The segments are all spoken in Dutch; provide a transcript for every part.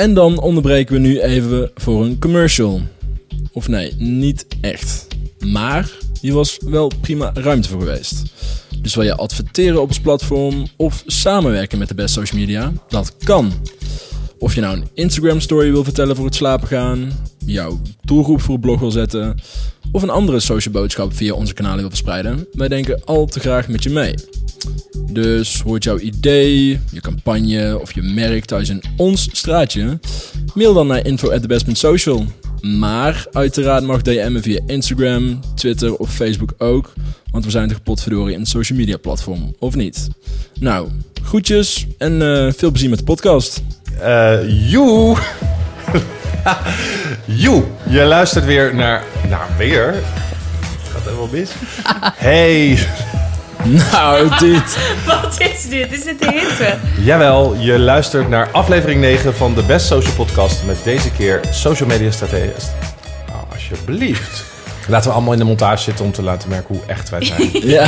En dan onderbreken we nu even voor een commercial. Of nee, niet echt. Maar hier was wel prima ruimte voor geweest. Dus wil je adverteren op ons platform of samenwerken met de best social media? Dat kan. Of je nou een Instagram story wil vertellen voor het slapen gaan, jouw doelgroep voor een blog wil zetten, of een andere social boodschap via onze kanalen wil verspreiden, wij denken al te graag met je mee. Dus hoort jouw idee, je campagne of je merk thuis in ons straatje? Mail dan naar info@thebest.social. Maar uiteraard mag DM'en via Instagram, Twitter of Facebook ook, want we zijn toch potverdorie een social media platform, of niet? Nou, groetjes en eh, veel plezier met de podcast. Eh, joe. joe. Je luistert weer naar... Nou, weer? Het gaat helemaal mis. Hey. Nou, dit. Wat is dit? Is dit de hitte? Jawel, je luistert naar aflevering 9 van de Best Social Podcast. Met deze keer social media strategie. Nou, alsjeblieft. Laten we allemaal in de montage zitten om te laten merken hoe echt wij zijn. Ja.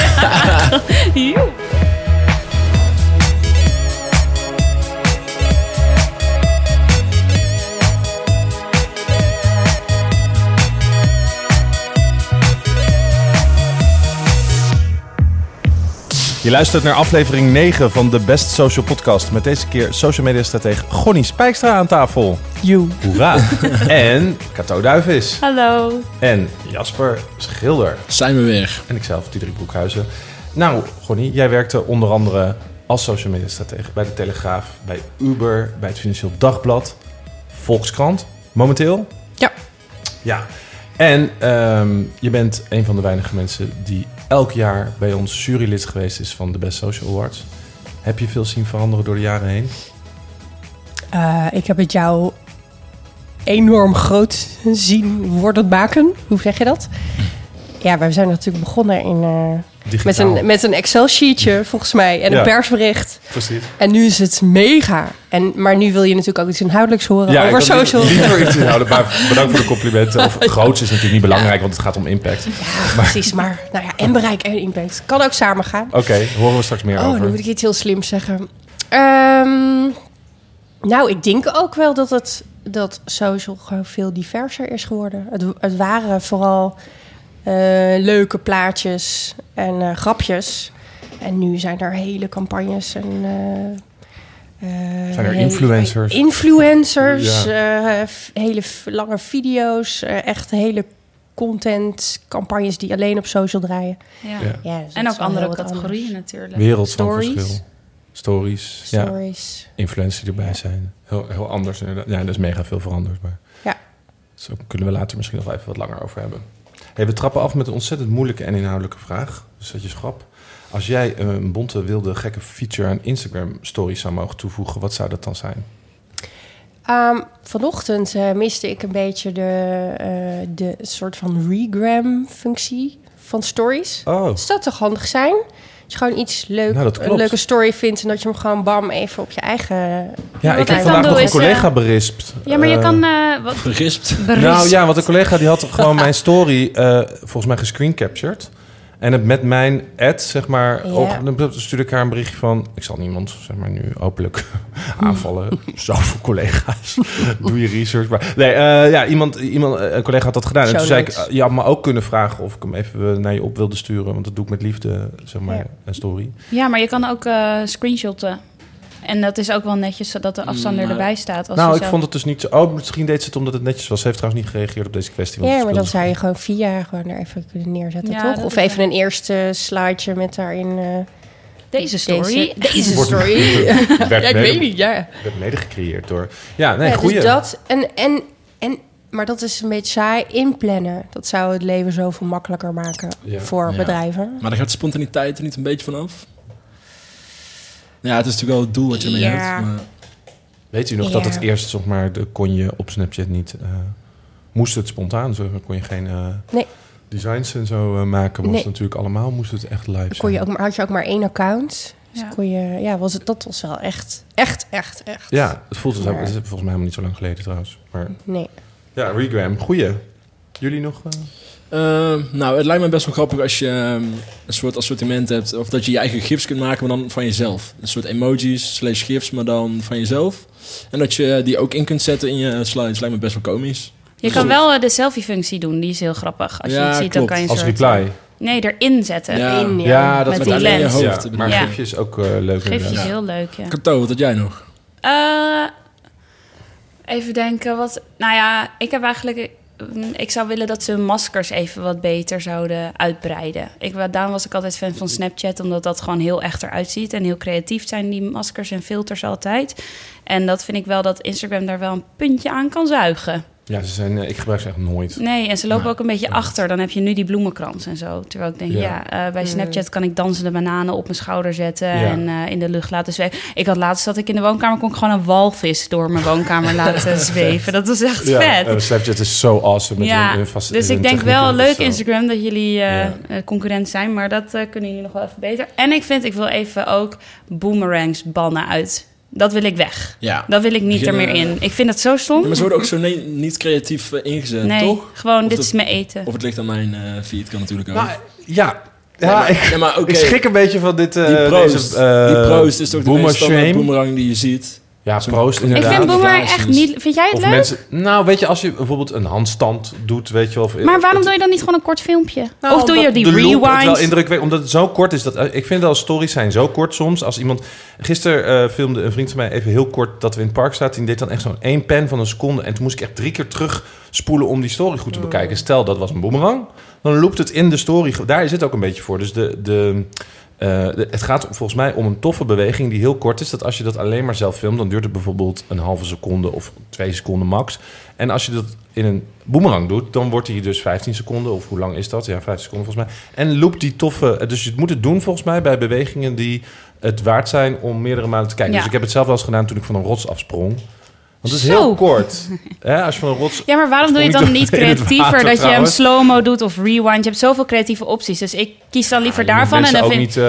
Je luistert naar aflevering 9 van de Best Social Podcast. Met deze keer social media stratege Gonnie Spijkstra aan tafel. Joe. Hoera. en Cato Duivis. Hallo. En Jasper Schilder. Zijn we weer. En ikzelf, Diederik Broekhuizen. Nou, Gonnie, jij werkte onder andere als social media stratege bij de Telegraaf, bij Uber, bij het Financieel Dagblad, Volkskrant, momenteel. Ja. Ja. En ehm, je bent een van de weinige mensen die elk jaar bij ons jurylid geweest is van de Best Social Awards. Heb je veel zien veranderen door de jaren heen? Eh, ik heb het jou enorm groot zien worden maken. Hoe zeg je dat? Ja, we zijn natuurlijk begonnen in, met, een, met een Excel-sheetje, volgens mij. En Ja. een persbericht. Precies. En nu is het mega. En, maar nu wil je natuurlijk ook iets inhoudelijks horen over social. Liever iets inhouden, maar bedankt voor de complimenten. Of groots is natuurlijk niet belangrijk, want het gaat om impact. Ja, precies. Maar nou ja, en bereik en impact. Kan ook samen gaan. Oké, horen we straks meer Oh, over. nu moet ik iets heel slims zeggen. Ehm, nou, ik denk ook wel dat het dat social gewoon veel diverser is geworden. Het, het waren vooral leuke plaatjes en eh, grapjes. En nu zijn er hele campagnes en... eh, eh, Zijn er hele- influencers? Influencers, eh, hele lange video's, eh, echt hele content, campagnes die alleen op social draaien. Ja. Ja. Ja, dus dat En ook andere categorieën anders. natuurlijk. Wereld van Stories. verschil. Stories, ja. Stories. Influencers die erbij zijn. Heel, heel anders inderdaad. Ja, er is mega veel veranderd. Maar Ja. zo kunnen we later misschien nog even wat langer over hebben. Hey, we trappen af met een ontzettend moeilijke en inhoudelijke vraag. Dus dat je schrap. Als jij een bonte, wilde, gekke feature aan Instagram stories zou mogen toevoegen, wat zou dat dan zijn? Ehm, vanochtend eh, miste ik een beetje de, eh, de soort van regram-functie van stories. Oh, Zou dat toch handig zijn? Als je gewoon iets leuk, Nou, een leuke story vindt... en dat je hem gewoon bam even op je eigen... ja, ik heb vandaag nog een collega eh, berispt. Ja, maar je Eh, kan... eh wat, berispt. Nou ja, want een collega die had gewoon mijn story eh, volgens mij gescreen captured. En het met mijn ad, zeg maar, Ja. ook, dan stuurde ik haar een berichtje van... Ik zal niemand, zeg maar, nu openlijk aanvallen. Zoveel collega's. Doe je research. Maar nee, eh, ja, iemand, iemand, eh, een collega had dat gedaan. En toen zei ik, notes. eh, je had me ook kunnen vragen of ik hem even naar je op wilde sturen. Want dat doe ik met liefde, zeg maar, Ja. een story. Ja, maar je kan ook eh screenshotten. En dat is ook wel netjes, zodat de afstander Maar- erbij staat. Als nou, ik vond het dus niet zo... Oh, misschien deed ze het omdat het netjes was. Ze heeft trouwens niet gereageerd op deze kwestie. want Ja, maar dan zou je gewoon via gewoon er even kunnen neerzetten, Ja, toch? Of even een eerste slideje met daarin... eh, Deze story. Deze, story. Werd ja, ik mede- weet niet, ja. werd mede gecreëerd door... Ja, nee, ja, goeie. dus dat en, en, en, maar dat is een beetje saai. Inplannen, dat zou het leven zoveel makkelijker maken Ja. voor Ja. bedrijven. Maar daar gaat spontaniteit er niet een beetje vanaf? Ja, het is natuurlijk wel het doel wat je ermee Ja. hebt. Maar... Weet u nog Ja. dat het eerst, zeg maar, de, kon je op Snapchat niet... eh, moest het spontaan, zo kon je geen eh, Nee. designs en zo eh, maken. Was Nee. natuurlijk allemaal, moest het echt live Dan kon je zijn. ook, maar- had je ook maar één account. Dus Ja. kon je, ja, was het, dat was wel echt, echt, echt, echt. Ja, het voelt Maar- het is volgens mij helemaal niet zo lang geleden trouwens. Maar Nee. ja, Regram, goeie. Jullie nog? Eh? Eh, nou, het lijkt me best wel grappig als je ehm, een soort assortiment hebt. Of dat je je eigen gifs kunt maken, maar dan van jezelf. Een soort emojis slash gifs, maar dan van jezelf. En dat je die ook in kunt zetten in je slides. Lijkt me best wel komisch. Je kan wel eh, de selfie-functie doen, die is heel grappig. Als je Ja, het ziet, dan kan je Als soort... reply. Nee, erin zetten. Ja. In, ja. Ja, dat Met met die alleen je lens. hoofd. Ja, maar Ja. gifjes ook eh, leuk. Gifjes is heel leuk, ja. Kato, wat had jij nog? Eh, even denken, wat... Nou ja, ik heb eigenlijk... mm, Ik zou willen dat ze hun maskers even wat beter zouden uitbreiden. Ik, daarom was ik altijd fan van Snapchat, omdat dat gewoon heel echt eruit ziet. En heel creatief zijn die maskers en filters altijd. En dat vind ik wel dat Instagram daar wel een puntje aan kan zuigen. Ja, ze zijn, eh, ik gebruik ze echt nooit. Nee, en ze lopen Nou, ook een beetje ja. achter. Dan heb je nu die bloemenkrans en zo. Terwijl ik denk, Ja. ja, eh, bij Snapchat kan ik dansende bananen op mijn schouder zetten Ja. en eh, in de lucht laten zweven. Ik had laatst dat ik in de woonkamer kon ik gewoon een walvis door mijn woonkamer laten zweven. Dat was echt Ja, vet. Snapchat is zo awesome met Ja, hun, hun vast- dus hun ik denk wel leuk zo- Instagram dat jullie Ja. concurrent zijn, maar dat eh, kunnen jullie nog wel even beter. En ik vind, ik wil even ook boomerangs bannen uit. Dat wil ik weg. Ja. Dat wil ik niet er meer in. Ik vind het zo stom. Ja, maar ze worden ook zo niet creatief eh, ingezet, nee, toch? gewoon Of dit dat- is mijn eten. Of het ligt aan mijn eh feed, kan natuurlijk ook. Nou, ja. Ja, maar, ik, maar oké. ik schrik een beetje van dit... eh Die proost, deze, eh, die proost is toch de meest boomerang die je ziet. Ja, proost Ik Ik inderdaad. vind boomerang Basis. echt niet... Vind jij het Of leuk? mensen, nou, weet je, als je bijvoorbeeld een handstand doet, weet je wel. Of, Maar waarom doe je dan niet gewoon een kort filmpje? Nou, of doe je die het wel rewind? indrukwekkend, omdat het zo kort is. Dat, ik vind wel, stories zijn zo kort soms. Als iemand... Gisteren eh, filmde een vriend van mij even heel kort dat we in het park zaten. Die deed dan echt zo'n één pen van een seconde. En toen moest ik echt drie keer terug spoelen om die story goed te bekijken. Stel, dat was een boomerang. Dan loopt het in de story. Daar is het ook een beetje voor. Dus de... de eh, het gaat volgens mij om een toffe beweging die heel kort is. Dat als je dat alleen maar zelf filmt, dan duurt het bijvoorbeeld een halve seconde of twee seconden max. En als je dat in een boomerang doet, dan wordt die dus 15 seconden. Of hoe lang is dat? Ja, 15 seconden volgens mij. En loopt die toffe... Dus je moet het doen volgens mij bij bewegingen die het waard zijn om meerdere maanden te kijken. Ja. Dus ik heb het zelf wel eens gedaan toen ik van een rots afsprong. Want het is Zo. heel kort. Hè, als je van een rots... Ja, maar waarom doe je het dan niet creatiever? water dat je hem slow-mo doet of rewind. Je hebt zoveel creatieve opties. Dus ik kies dan liever Ja, daarvan. En dan ook vind niet... eh,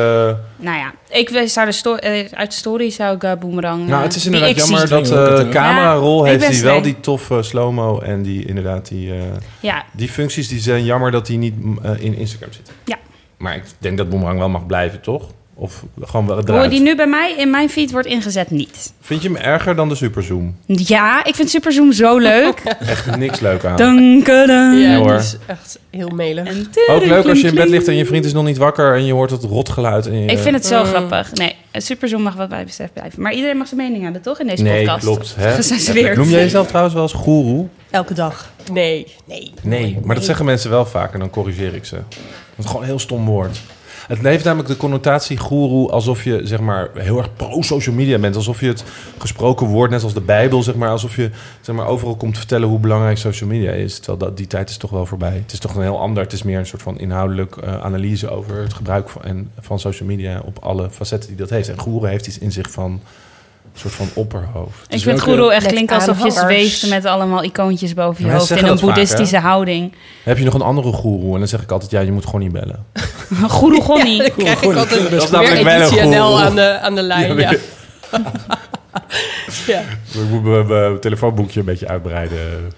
Nou ja, ik zou de sto- eh, uit de story zou ik eh, boomerang... nou, eh, het is inderdaad jammer dat de hè? camerarol Ja, heeft die wel die toffe slow-mo en die inderdaad die... eh, Ja, Die functies die zijn jammer dat die niet eh, in Instagram zitten. Ja. Maar ik denk dat Boomerang wel mag blijven, toch? Of gewoon wel hoe die nu bij mij in mijn feed wordt ingezet, niet. Vind je hem erger dan de Superzoom? Ja, ik vind Superzoom zo leuk. Echt niks leuk aan. Dankedan. Ja, hoor. die is echt heel melig. En Ook leuk als je in bed ligt en je vriend is nog niet wakker en je hoort het rotgeluid. En je, Ik vind het zo Mm. grappig. Nee, Superzoom mag wat mij betreft blijven. Maar iedereen mag zijn mening hebben, toch? In deze Nee, podcast. klopt. Hè? Gecensureerd. Noem jij jezelf trouwens wel eens goeroe? Elke dag. Nee, nee. Nee, maar dat zeggen mensen wel vaak en dan corrigeer ik ze. Dat is gewoon een heel stom woord. Het heeft namelijk de connotatie goeroe alsof je zeg maar heel erg pro-social media bent. Alsof je het gesproken woord, net als de Bijbel, zeg maar, alsof je zeg maar, overal komt vertellen hoe belangrijk social media is. Terwijl dat, die tijd is toch wel voorbij. Het is toch een heel ander. Het is meer een soort van inhoudelijk eh, analyse over het gebruik van, en, van social media op alle facetten die dat heeft. En goeroe heeft iets in zich van een soort van opperhoofd. Ik Dus vind welke- Guru echt klinken alsof je zweeft met allemaal icoontjes boven je hoofd in een vaak, boeddhistische houding. Heb je nog een andere goeroe? En dan zeg ik altijd, ja, je moet gewoon niet bellen. Guru Gonnie. Dan krijg ik altijd dat is weer namelijk wel een NL aan de, aan de lijn. Ja. ja. Ik moet mijn- mijn telefoonboekje een beetje uitbreiden.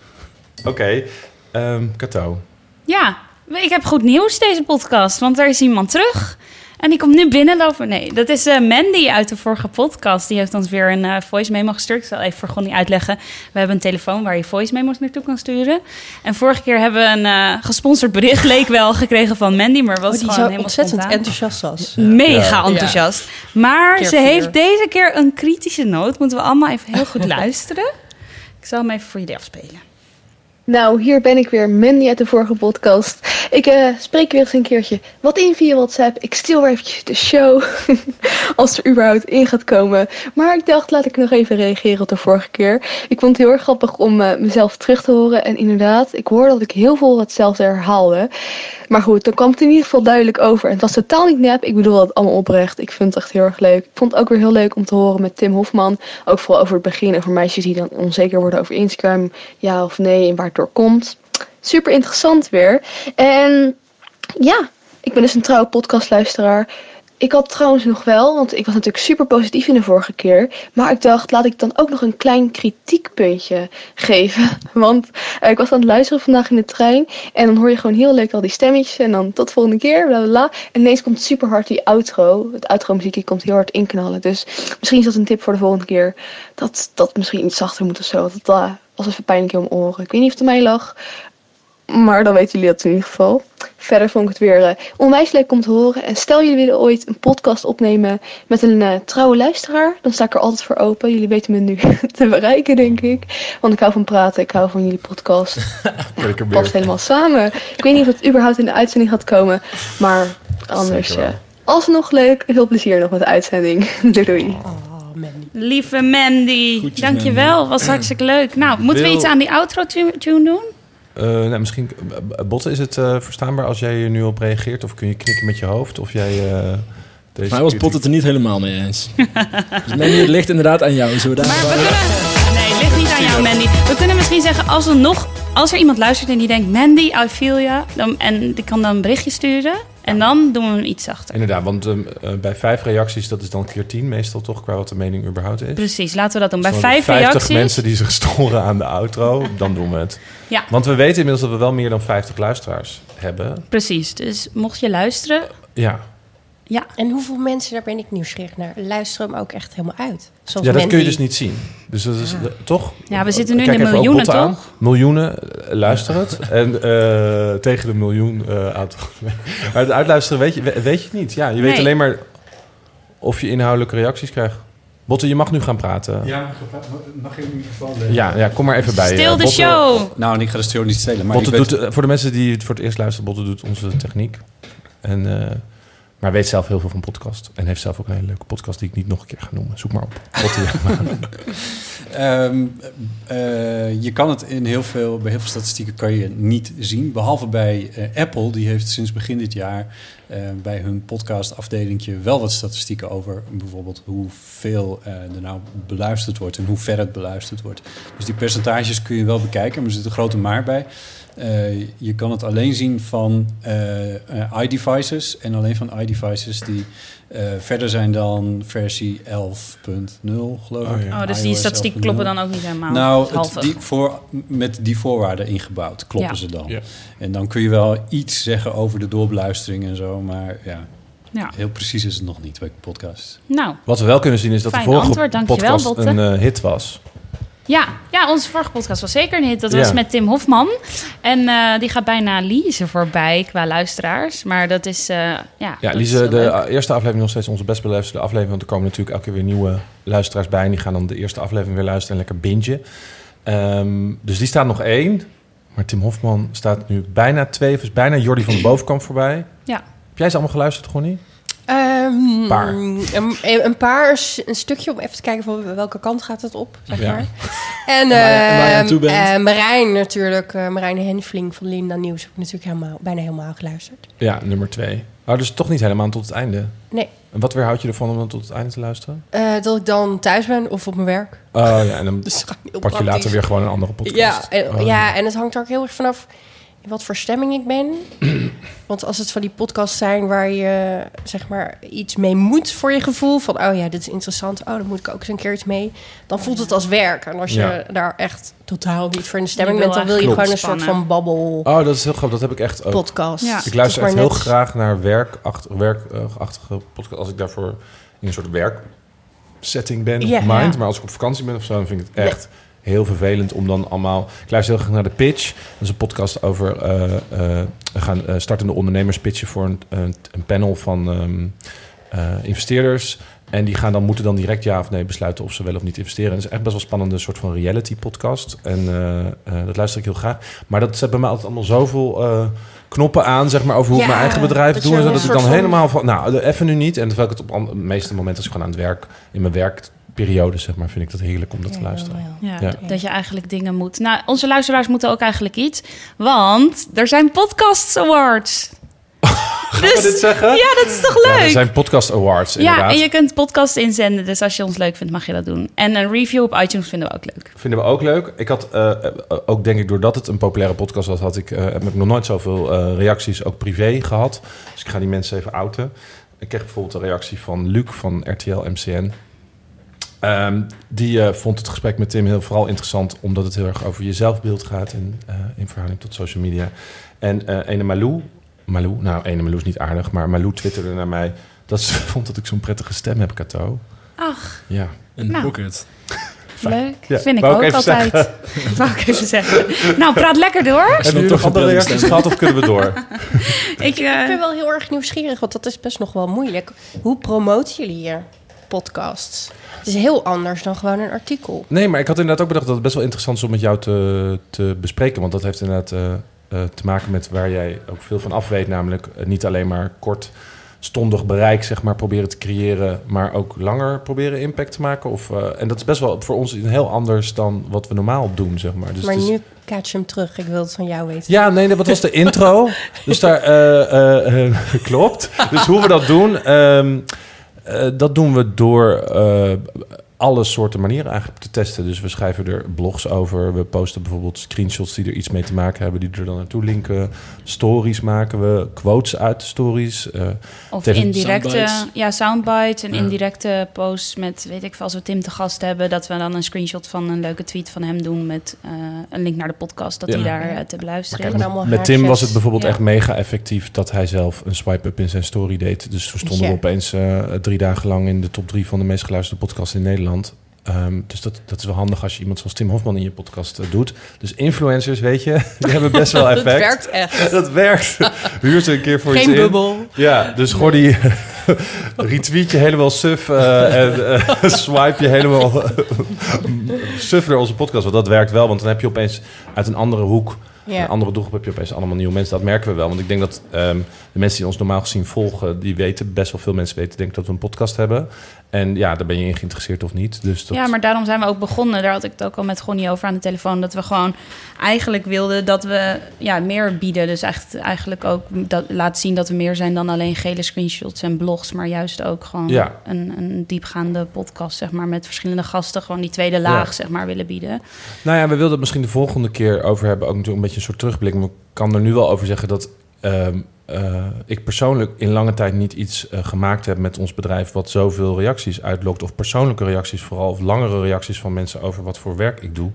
Oké, ehm Kato. Ja, ik heb goed nieuws deze podcast, want er is iemand terug. En die komt nu binnenlopen. Nee, dat is eh, Mandy uit de vorige podcast. Die heeft ons weer een eh, voice memo gestuurd. Ik zal even voor Gonnie uitleggen. We hebben een telefoon waar je voice memo's naartoe kan sturen. En vorige keer hebben we een eh, gesponsord bericht, leek wel, gekregen van Mandy. Maar was Oh, die gewoon zo helemaal ontzettend spontaan. enthousiast was. Mega Ja. enthousiast. Maar Keer ze vier. heeft deze keer een kritische noot. Moeten we allemaal even heel goed luisteren. Ik zal hem even voor jullie afspelen. Nou, hier ben ik weer, Mandy uit de vorige podcast. Ik eh, spreek weer eens een keertje wat in via WhatsApp. Ik stil weer eventjes de show, als er überhaupt in gaat komen. Maar ik dacht, laat ik nog even reageren op de vorige keer. Ik vond het heel erg grappig om eh, mezelf terug te horen. En inderdaad, ik hoorde dat ik heel veel hetzelfde herhaalde. Maar goed, dan kwam het in ieder geval duidelijk over. En het was totaal niet nep. Ik bedoel het allemaal oprecht. Ik vind het echt heel erg leuk. Ik vond het ook weer heel leuk om te horen met Tim Hofman. Ook vooral over het begin. Over meisjes die dan onzeker worden over Instagram. Ja of nee en waar het door komt. Super interessant weer. En ja, ik ben dus een trouwe podcastluisteraar. Ik had trouwens nog wel, want ik was natuurlijk super positief in de vorige keer. Maar ik dacht, laat ik dan ook nog een klein kritiekpuntje geven. Want eh, ik was aan het luisteren vandaag in de trein. En dan hoor je gewoon heel leuk al die stemmetjes. En dan tot de volgende keer, bla. En ineens komt super hard die outro. Het outro muziekje komt heel hard inknallen. Dus misschien is dat een tip voor de volgende keer. Dat dat misschien iets zachter moet of zo. Dat uh, was even pijnlijk mijn oren. Ik weet niet of het aan mij lag. Maar dan weten jullie dat in ieder geval. Verder vond ik het weer uh, onwijs leuk om te horen. En stel jullie willen ooit een podcast opnemen met een uh, trouwe luisteraar, dan sta ik er altijd voor open. Jullie weten me nu te bereiken, denk ik. Want ik hou van praten, ik hou van jullie podcast. ja, past helemaal samen. Ik weet niet of het überhaupt in de uitzending gaat komen, maar anders. Uh, alsnog leuk. Veel plezier nog met de uitzending. doei doei. Oh, Mandy. Lieve Mandy, Goedjes, dankjewel. Mandy. Was hartstikke leuk. Nou, moeten Wil... we iets aan die outro-tune doen? Uh, nou, misschien, Botte, is het uh, verstaanbaar als jij er nu op reageert? Of kun je knikken met je hoofd? Of jij... Uh, deze maar was Botte het er niet helemaal mee eens. dus Mandy, het ligt inderdaad aan jou. Zullen we daar maar we kunnen... Nee, het ligt niet aan jou, Mandy. We kunnen misschien zeggen, als er nog... Als er iemand luistert en die denkt, Mandy, I feel ya. Dan, en die kan dan een berichtje sturen. En dan doen we hem iets zachter. Inderdaad, want uh, bij vijf reacties, dat is dan keer tien meestal toch qua wat de mening überhaupt is. Precies, laten we dat doen. Bij vijf 50 reacties. mensen die zich storen aan de outro, dan doen we het. Ja. Want we weten inmiddels dat we wel meer dan 50 luisteraars hebben. Precies, dus mocht je luisteren. Ja. Ja. En hoeveel mensen, daar ben ik nieuwsgierig naar, luisteren hem ook echt helemaal uit? Zoals ja, dat kun je dus niet zien. Dus dat is ja. toch? Ja, we zitten nu Kijk in de miljoenen, toch? Aan. Miljoenen luisteren het. en uh, tegen de miljoen uh, aantal. maar het uitluisteren weet je, weet je niet. Ja, je weet nee. alleen maar of je inhoudelijke reacties krijgt. Botte, je mag nu gaan praten. Ja, mag je in ieder geval... Ja, ja, kom maar even bij. Stil de Botte, show! Nou, ik ga de show niet stelen. Maar Botte doet, weet... voor de mensen die het voor het eerst luisteren, Botte doet onze techniek. En... Uh, maar weet zelf heel veel van podcast. En heeft zelf ook een hele leuke podcast die ik niet nog een keer ga noemen. Zoek maar op. um, uh, je kan het in heel veel, bij heel veel statistieken kan je niet zien. Behalve bij uh, Apple. Die heeft sinds begin dit jaar uh, bij hun podcastafdelingje wel wat statistieken over bijvoorbeeld hoeveel er nou beluisterd wordt en hoe ver het beluisterd wordt. Dus die percentages kun je wel bekijken, maar er zit een grote maar bij. Uh, je kan het alleen zien van uh, uh, iDevices en alleen van iDevices die verder zijn dan versie 11.0, geloof ik. Oh, ja. oh dus die statistieken kloppen dan ook niet helemaal? Nou, het, die voor, met die voorwaarden ingebouwd kloppen ja. ze dan. Ja. En dan kun je wel iets zeggen over de doorbeluistering en zo, maar ja... Ja. Heel precies is het nog niet bij podcast. Nou, Wat we wel kunnen zien is dat de vorige antwoord, podcast een uh, hit was. Ja, ja, onze vorige podcast was zeker een hit. Dat was ja. met Tim Hofman. En uh, die gaat bijna Lise voorbij qua luisteraars. Maar dat is, uh, ja... Ja, de leuk. eerste aflevering nog steeds onze best beluisterde aflevering. Want er komen natuurlijk elke keer weer nieuwe luisteraars bij. En die gaan dan de eerste aflevering weer luisteren en lekker bingen. Um, dus die staat nog één. Maar Tim Hofman staat nu bijna twee. Dus bijna Jordi van de Bovenkamp voorbij. Ja. Heb jij ze allemaal geluisterd, Gonnie? Um, een paar. Een, een, paar, een stukje om even te kijken van welke kant gaat het op, zeg ja. maar. En, uh, uh, Marijn natuurlijk, uh, Marijn Henfling van Linda Nieuws heb ik natuurlijk helemaal, bijna helemaal geluisterd. Ja, nummer twee. Maar dus toch niet helemaal tot het einde? Nee. En wat weerhoud je ervan om dan tot het einde te luisteren? Uh, dat ik dan thuis ben of op mijn werk. Oh ja, en dan dus pak je later weer gewoon een andere podcast. Ja, en, oh, ja, en het hangt er ook heel erg vanaf wat voor stemming ik ben. Want als het van die podcasts zijn waar je zeg maar iets mee moet voor je gevoel van oh ja, dit is interessant, oh dan moet ik ook eens een keer iets mee, dan voelt het als werk. En als je ja. daar echt totaal niet voor in de stemming bent, dan wil je Klopt. gewoon een soort van babbel. Oh, dat is heel grappig. Dat heb ik echt ook. Podcast. Ja. Ik luister echt heel graag naar werkachtige, werkachtige podcast als ik daarvoor in een soort werksetting ben, ja, mind. Ja. Maar als ik op vakantie ben of zo, dan vind ik het echt. Nee heel vervelend om dan allemaal... Ik luister heel graag naar de Pitch. Dat is een podcast over... Uh, uh, we gaan uh, startende ondernemers pitchen voor een, een, panel van um, investeerders. En die gaan dan, moeten dan direct ja of nee besluiten of ze wel of niet investeren. En het is echt best wel spannende soort van reality podcast. En dat luister ik heel graag. Maar dat zet bij mij altijd allemaal zoveel knoppen aan, zeg maar, over hoe ja, ik mijn eigen bedrijf doe. Zodat ik dan van... helemaal van, nou, even nu niet. En terwijl ik het op de meeste momenten, als ik gewoon aan het werk, in mijn werk periode, zeg maar, vind ik dat heerlijk om dat ja, te luisteren. Ja, ja, dat je eigenlijk dingen moet. Nou, onze luisteraars moeten ook eigenlijk iets, want er zijn podcast awards. Gaan dus, we dit zeggen? Ja, dat is toch leuk? Er zijn podcast awards, inderdaad. Ja, en je kunt podcast inzenden. Dus als je ons leuk vindt, mag je dat doen. En een review op iTunes vinden we ook leuk. Vinden we ook leuk. Ik had uh, ook, denk ik, doordat het een populaire podcast was... Had ik, uh, heb ik nog nooit zoveel uh, reacties, ook privé, gehad. Dus ik ga die mensen even outen. Ik kreeg bijvoorbeeld een reactie van Luc van RTL MCN. Ehm, die eh, vond het gesprek met Tim heel vooral interessant... omdat het heel erg over je zelfbeeld gaat... in, eh, in verhouding tot social media. En eh ene Malou... Malou, nou, ene Malou is niet aardig... maar Malou twitterde naar mij... dat ze vond dat ik zo'n prettige stem heb, Cato. Ach, Ja. Een Nou. pocket. leuk. Ja, Vind ik ook altijd. wou ik even zeggen. Nou, praat lekker door. Hebben nog toch een andere reacties gehad of kunnen we door? Ik, eh, Ik ben wel heel erg nieuwsgierig, want dat is best nog wel moeilijk. Hoe promoten jullie je podcasts? Het is heel anders dan gewoon een artikel. Nee, maar ik had inderdaad ook bedacht dat het best wel interessant is om met jou te, te bespreken. Want dat heeft inderdaad eh, eh, te maken met waar jij ook veel van af weet. Namelijk eh, niet alleen maar kortstondig bereik zeg maar, proberen te creëren, maar ook langer proberen impact te maken. Of, en dat is best wel voor ons heel anders dan wat we normaal doen, zeg maar. Dus maar nu catch hem terug. Ik wil het van jou weten. Ja, nee, dat was de intro. Dus daar klopt. Dus hoe we dat doen, ehm, eh, dat doen we door eh, alle soorten manieren eigenlijk te testen. Dus we schrijven er blogs over. We posten bijvoorbeeld screenshots die er iets mee te maken hebben, die er dan naartoe linken. Stories maken we, quotes uit de stories. eh, Of indirecte, soundbites. ja, soundbites en Ja. indirecte posts met, weet ik veel, als we Tim te gast hebben, dat we dan een screenshot van een leuke tweet van hem doen met eh, een link naar de podcast, dat Ja. hij daar eh, te beluisteren Kijk, met Met Tim was het bijvoorbeeld Ja. echt mega effectief dat hij zelf een swipe-up in zijn story deed. Dus toen stonden Ja. we opeens drie dagen lang in de top drie van de meest geluisterde podcasts in Nederland. Ehm, dus dat, dat is wel handig als je iemand zoals Tim Hofman in je podcast eh, doet. Dus influencers, weet je, die hebben best wel Dat effect. werkt echt. Dat werkt. Huur ze een keer voor Geen bubbel. Ja, dus gooi die retweet je helemaal suf eh, en eh, swipe je helemaal suf naar onze podcast. Want dat werkt wel, want dan heb je opeens uit een andere hoek, Ja. een andere doelgroep, heb je opeens allemaal nieuwe mensen. Dat merken we wel, want ik denk dat ehm, de mensen die ons normaal gezien volgen, die weten, best wel veel mensen weten, denk ik, dat we een podcast hebben. En ja, daar ben je in geïnteresseerd of niet. Dus dat, Ja, maar daarom zijn we ook begonnen. Daar had ik het ook al met Gonnie over aan de telefoon. Dat we gewoon eigenlijk wilden dat we ja, meer bieden. Dus echt, eigenlijk ook dat, laten zien dat we meer zijn dan alleen gele screenshots en blogs. Maar juist ook gewoon Ja. een, een diepgaande podcast, zeg maar. Met verschillende gasten. Gewoon die tweede laag, Ja. zeg maar, willen bieden. Nou ja, we wilden het misschien de volgende keer over hebben. Ook natuurlijk een beetje een soort terugblik. Maar ik kan er nu wel over zeggen dat ehm, eh, ik persoonlijk in lange tijd niet iets eh, gemaakt heb met ons bedrijf. wat zoveel reacties uitlokt. Of persoonlijke reacties vooral. Of langere reacties van mensen over wat voor werk ik doe.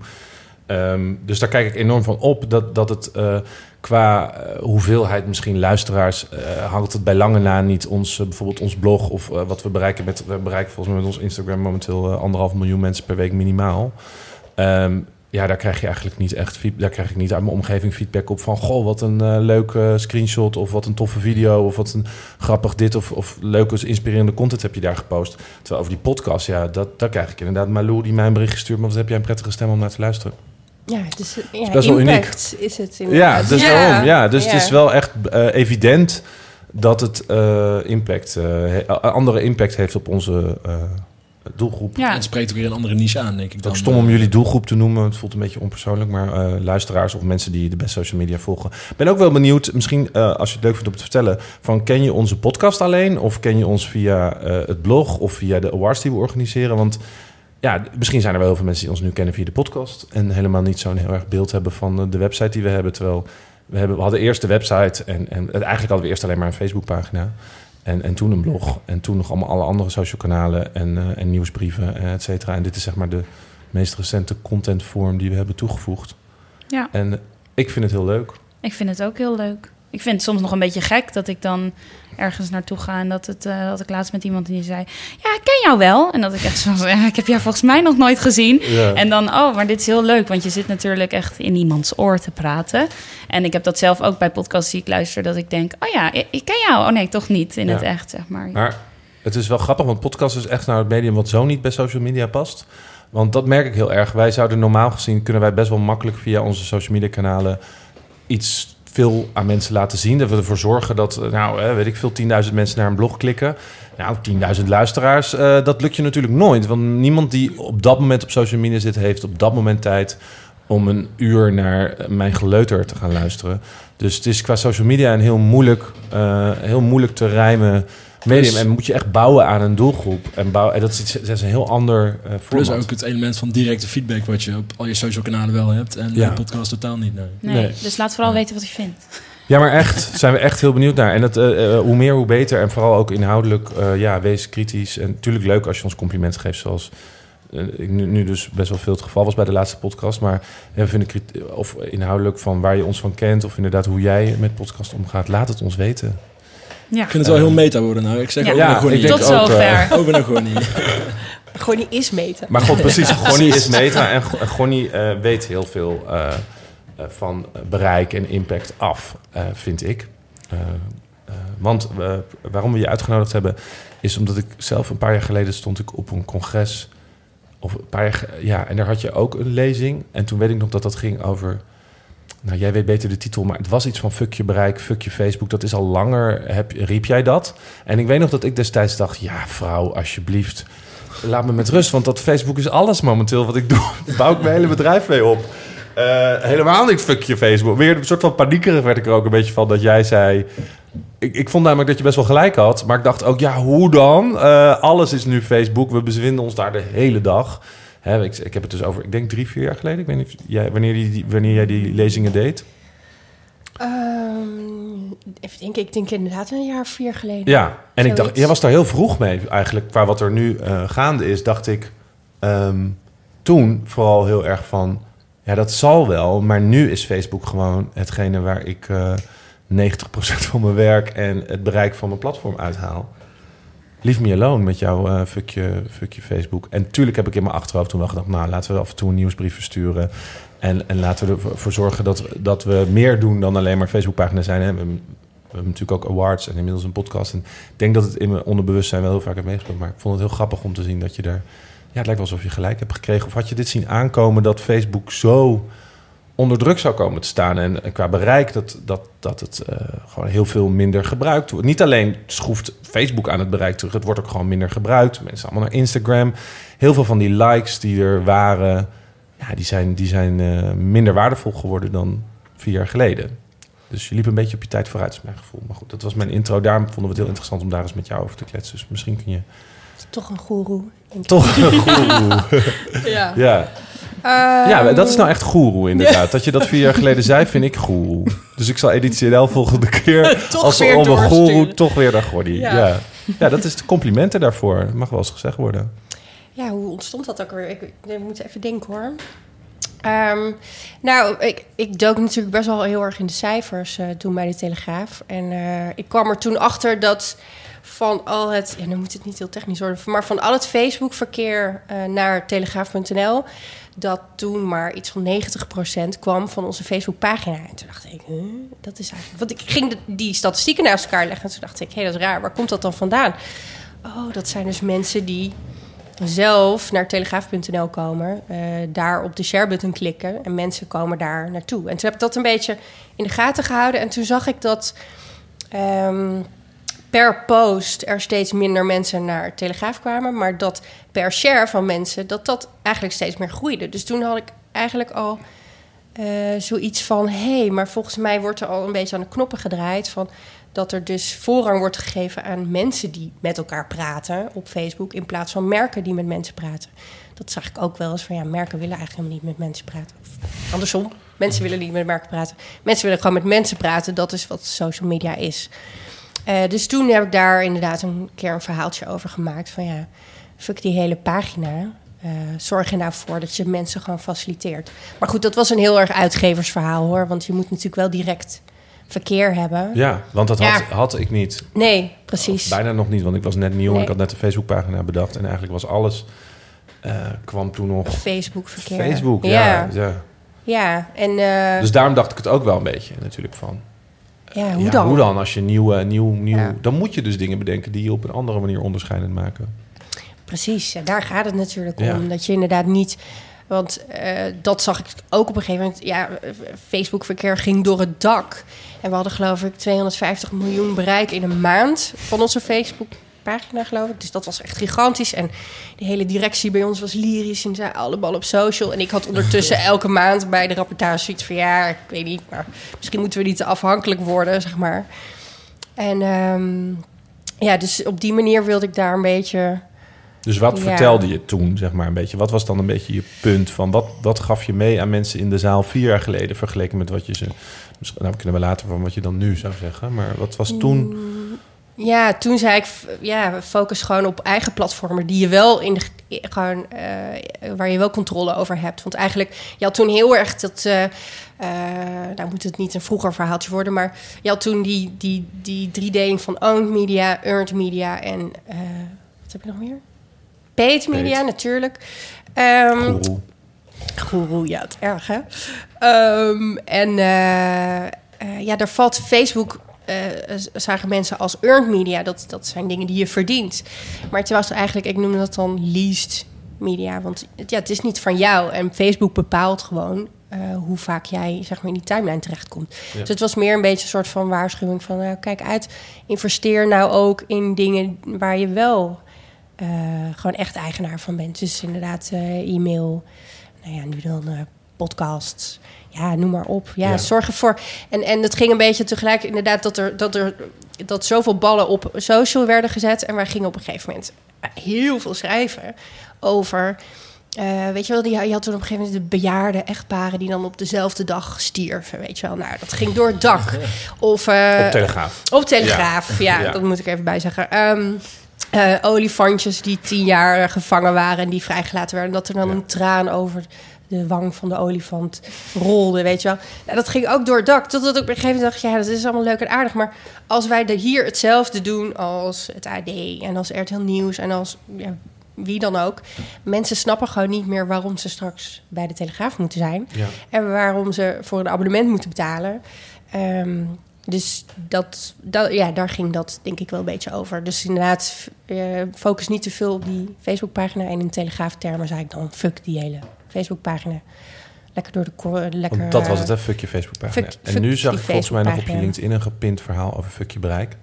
Ehm, dus daar kijk ik enorm van op. Dat, dat het eh, qua hoeveelheid misschien luisteraars. hangt het bij lange na niet ons, bijvoorbeeld ons blog. of wat we bereiken met. We bereiken volgens mij met ons Instagram momenteel anderhalf miljoen mensen per week minimaal. Ehm, ja, daar krijg je eigenlijk niet echt feedback. Daar krijg ik niet uit mijn omgeving feedback op van... goh, wat een eh, leuke screenshot of wat een toffe video... of wat een grappig dit of, of leuke, inspirerende content heb je daar gepost. Terwijl over die podcast, ja, dat, daar krijg ik inderdaad Malou die mij een bericht gestuurd... maar wat heb jij een prettige stem om naar te luisteren? Ja, het is, ja, best wel impact is het Ja, inderdaad. dus Ja. daarom. Ja, dus het Ja. is wel echt eh, evident dat het eh, impact, andere impact heeft op onze doelgroep. Ja, En het spreekt ook weer een andere niche aan, denk ik. Het Dan, is ook stom om eh, jullie doelgroep te noemen. Het voelt een beetje onpersoonlijk. Maar eh, luisteraars of mensen die de best social media volgen. Ik ben ook wel benieuwd, misschien eh, als je het leuk vindt om te vertellen... van ken je onze podcast alleen? Of ken je ons via eh, het blog of via de awards die we organiseren? Want ja, misschien zijn er wel heel veel mensen die ons nu kennen via de podcast... en helemaal niet zo'n heel erg beeld hebben van de website die we hebben. Terwijl we, hebben, we hadden eerst de website en, en eigenlijk hadden we eerst alleen maar een Facebookpagina... En, en toen een blog. En toen nog allemaal alle andere social kanalen en, eh, en nieuwsbrieven, eh, et cetera. En dit is zeg maar de meest recente contentvorm die we hebben toegevoegd. ja, En ik vind het heel leuk. ik vind het ook heel leuk. Ik vind het soms nog een beetje gek dat ik dan ergens naartoe ga en dat, het, eh, dat ik laatst met iemand die zei: Ja, ik ken jou wel. En dat ik echt zo ja, Ik heb jou volgens mij nog nooit gezien. En dan, oh, maar dit is heel leuk, want je zit natuurlijk echt in iemands oor te praten. En ik heb dat zelf ook bij podcasts die ik luister, dat ik denk: Oh ja, ik, ik ken jou. Oh nee, toch niet in Ja. het echt, zeg maar. Maar het is wel grappig, want podcast is echt nou het medium wat zo niet bij social media past. Want dat merk ik heel erg. Wij zouden normaal gezien, kunnen wij best wel makkelijk via onze social media kanalen iets veel aan mensen laten zien. Dat we ervoor zorgen dat, eh, nou, weet ik veel, 10.000 mensen naar een blog klikken. Nou, 10.000 luisteraars, eh, dat lukt je natuurlijk nooit. Want niemand die op dat moment op social media zit, heeft op dat moment tijd om een uur naar eh, mijn geleuter te gaan luisteren. Dus het is qua social media een heel moeilijk, heel moeilijk te rijmen medium. Plus- en moet je echt bouwen aan een doelgroep. En, bouwen, en dat, is, dat is een heel ander eh Plus ook het element van directe feedback wat je op al je social kanalen wel hebt. En Ja. de podcast totaal niet. Nee. Nee, nee. dus laat vooral Nee. weten wat je vindt. Ja, maar echt, zijn we echt heel benieuwd naar. En dat, eh, eh, hoe meer, hoe beter. En vooral ook inhoudelijk, eh, ja, wees kritisch. En natuurlijk leuk als je ons complimenten geeft, zoals ik nu, nu dus best wel veel het geval was bij de laatste podcast. Maar ja, vind ik, crit- of inhoudelijk van waar je ons van kent, of inderdaad hoe jij met podcast omgaat, laat het ons weten. Ja. Ik vind het wel heel meta worden nou. Ik zeg Ja. over naar Ja, ik denk Tot ook, zover. Over naar Gonnie. Gewoon niet is meten. Maar god, precies. Gonnie is meta en Go- en Gonnie eh, weet heel veel eh, eh, van bereik en impact af, eh, vind ik. Want waarom we je uitgenodigd hebben, is omdat ik zelf een paar jaar geleden stond ik op een congres. Of een paar jaar, ja, en daar had je ook een lezing. En toen weet ik nog dat dat ging over. Nou, jij weet beter de titel, maar het was iets van fuck je bereik, fuck je Facebook. Dat is al langer, heb, riep jij dat? En ik weet nog dat ik destijds dacht, ja vrouw, alsjeblieft, laat me met rust. Want dat Facebook is alles momenteel wat ik doe. Bouw ik mijn hele bedrijf mee op. Eh, helemaal niet fuck je Facebook. Weer een soort van paniekerig werd ik er ook een beetje van dat jij zei... Ik, ik vond namelijk dat je best wel gelijk had. Maar ik dacht ook, ja, hoe dan? Eh, alles is nu Facebook. We bevinden ons daar de hele dag. Hè, ik, ik heb het dus over, ik denk drie, vier jaar geleden. Ik weet niet of jij, wanneer, die, wanneer jij die lezingen deed. Ehm, even denken, ik denk inderdaad een jaar of vier geleden. Ja, en ik dacht, jij was daar heel vroeg mee eigenlijk. Qua wat er nu eh, gaande is, dacht ik ehm, toen vooral heel erg van... Ja, dat zal wel, maar nu is Facebook gewoon hetgene waar ik eh 90% van mijn werk... en het bereik van mijn platform uithaal. Leave me alone met jouw eh fuck, je, fuck je Facebook. En tuurlijk heb ik in mijn achterhoofd toen wel gedacht... nou, laten we af en toe een nieuwsbrief versturen... En, en laten we ervoor zorgen dat, dat we meer doen dan alleen maar Facebookpagina zijn. We, hebben, natuurlijk ook awards en inmiddels een podcast. En ik denk dat het in mijn onderbewustzijn wel heel vaak heeft meegespeeld. Maar ik vond het heel grappig om te zien dat je er... Ja, het lijkt wel alsof je gelijk hebt gekregen. Of had je dit zien aankomen dat Facebook zo onder druk zou komen te staan? En, en qua bereik dat, dat, dat het eh, gewoon heel veel minder gebruikt wordt. Niet alleen schroeft Facebook aan het bereik terug. Het wordt ook gewoon minder gebruikt. Mensen allemaal naar Instagram. Heel veel van die likes die er waren... Ja, die zijn, die zijn eh, minder waardevol geworden dan vier jaar geleden. Dus je liep een beetje op je tijd vooruit, is mijn gevoel. Maar goed, dat was mijn intro. Daarom vonden we het heel interessant om daar eens met jou over te kletsen. Dus misschien kun je Toch een goeroe. ik. toch een goeroe. Ja. ja. Ja, dat is nou echt goeroe inderdaad. Dat je dat vier jaar geleden zei, vind ik goeroe. Dus ik zal Editie NL volgende keer, als weer om een goeroe, toch weer naar Gordy. Ja. Ja. Ja. dat is de complimenten daarvoor. Mag wel eens gezegd worden. Ja, hoe ontstond dat ook weer? Ik, ik moet even denken hoor. Ehm, nou, ik, ik dook natuurlijk best wel heel erg in de cijfers eh, toen bij de Telegraaf. En eh, ik kwam er toen achter dat van al het... Ja, nu moet het niet heel technisch worden. Maar van al het Facebook-verkeer eh, naar telegraaf.nl... dat toen maar iets van 90% kwam van onze Facebook-pagina. En toen dacht ik, huh, dat is eigenlijk... Want ik ging die statistieken naast elkaar leggen. En toen dacht ik, hé, dat is raar. Waar komt dat dan vandaan? Oh, dat zijn dus mensen die zelf naar telegraaf.nl komen, eh, daar op de share-button klikken en mensen komen daar naartoe. En toen heb ik dat een beetje in de gaten gehouden en toen zag ik dat ehm, per post er steeds minder mensen naar telegraaf kwamen, maar dat per share van mensen dat dat eigenlijk steeds meer groeide. Dus toen had ik eigenlijk al eh, zoiets van: hé, hey, maar volgens mij wordt er al een beetje aan de knoppen gedraaid van dat er dus voorrang wordt gegeven aan mensen die met elkaar praten op Facebook in plaats van merken die met mensen praten. Dat zag ik ook wel eens van ja, merken willen eigenlijk helemaal niet met mensen praten. Of andersom, mensen willen niet met merken praten. Mensen willen gewoon met mensen praten. Dat is wat social media is. Eh, dus toen heb ik daar inderdaad een keer een verhaaltje over gemaakt van ja, fuck die hele pagina. Eh, zorg er nou voor dat je mensen gewoon faciliteert. Maar goed, dat was een heel erg uitgeversverhaal hoor. Want je moet natuurlijk wel direct verkeer hebben. Ja, want dat had, Ja. had ik niet. Nee, precies. Bijna nog niet, want ik was net nieuw en Nee. ik had net de Facebookpagina bedacht. En eigenlijk was alles, eh, kwam toen nog Facebook verkeer. Facebook. Ja. Ja, ja. ja. en Dus daarom dacht ik het ook wel een beetje natuurlijk van. Ja, hoe ja, dan? Hoe dan? Als je nieuw, nieuw, nieuw... Ja. Dan moet je dus dingen bedenken die je op een andere manier onderscheidend maken. Precies, en daar gaat het natuurlijk om. Dat je inderdaad niet... Want eh, dat zag ik ook op een gegeven moment. Ja, Facebook-verkeer ging door het dak. En we hadden geloof ik 250 miljoen bereik in een maand van onze Facebook-pagina, geloof ik. Dus dat was echt gigantisch. En de hele directie bij ons was lyrisch en zei allemaal op social. En ik had ondertussen elke maand bij de rapportage zoiets van... ja, ik weet niet, maar misschien moeten we niet te afhankelijk worden, zeg maar. En ehm, ja, dus op die manier wilde ik daar een beetje Dus wat Ja. vertelde je toen, zeg maar, een beetje? Wat was dan een beetje je punt van... wat, wat gaf je mee aan mensen in de zaal vier jaar geleden... vergeleken met wat je ze... Misschien, nou, kunnen we later van wat je dan nu zou zeggen. Maar wat was toen... Ja, toen zei ik, ja, focus gewoon op eigen platformen die je wel in de, gewoon, eh, waar je wel controle over hebt. Want eigenlijk, je had toen heel erg dat, eh, nou moet het niet een vroeger verhaaltje worden, maar je had toen die, die, die driedeling van owned media, earned media en, wat heb je nog meer? Paid media Paid. natuurlijk. Ehm, Goeroe. Ja, het erg, hè? Ehm, en ja, daar valt Facebook... eh, zagen mensen als earned media. Dat, dat zijn dingen die je verdient. Maar het was eigenlijk, ik noem dat dan leased media. Want het, ja, het is niet van jou. En Facebook bepaalt gewoon eh, hoe vaak jij zeg maar, in die timeline terechtkomt. Ja. Dus het was meer een beetje een soort van waarschuwing van... nou, kijk uit, investeer nou ook in dingen waar je wel... gewoon echt eigenaar van bent. Dus inderdaad e-mail, nou ja, nu dan podcasts. Ja, noem maar op. Ja, Ja. zorg ervoor. En, en het ging een beetje tegelijk inderdaad dat er, dat er dat zoveel ballen op social werden gezet. En wij gingen op een gegeven moment heel veel schrijven over. eh, weet je wel, die, je had toen op een gegeven moment de bejaarde echtparen die dan op dezelfde dag stierven. Weet je wel, nou, dat ging door het dak. Of, eh, Op Telegraaf. op Telegraaf, ja, Ja. dat moet ik even bij zeggen. Ehm, eh, olifantjes die tien jaar gevangen waren en die vrijgelaten werden. Dat er dan Ja. een traan over de wang van de olifant rolde, weet je wel. Nou, dat ging ook door het dak. Totdat ik op een gegeven moment dacht, ja, dat is allemaal leuk en aardig. Maar als wij er hier hetzelfde doen als het AD en als RTL Nieuws en als ja, wie dan ook. Mensen snappen gewoon niet meer waarom ze straks bij de Telegraaf moeten zijn. Ja. En waarom ze voor een abonnement moeten betalen. Ehm, dus dat, dat, ja, daar ging dat denk ik wel een beetje over. Dus inderdaad, eh, focus niet te veel op die Facebookpagina. En in telegraaftermen zei ik dan, fuck die hele Facebookpagina. Lekker door de... ko- Lekker, Want dat was het, eh, hè? Fuck je Facebookpagina. fuck- en fuck nu zag ik volgens mij nog op je. LinkedIn een gepind verhaal over fuck je bereik.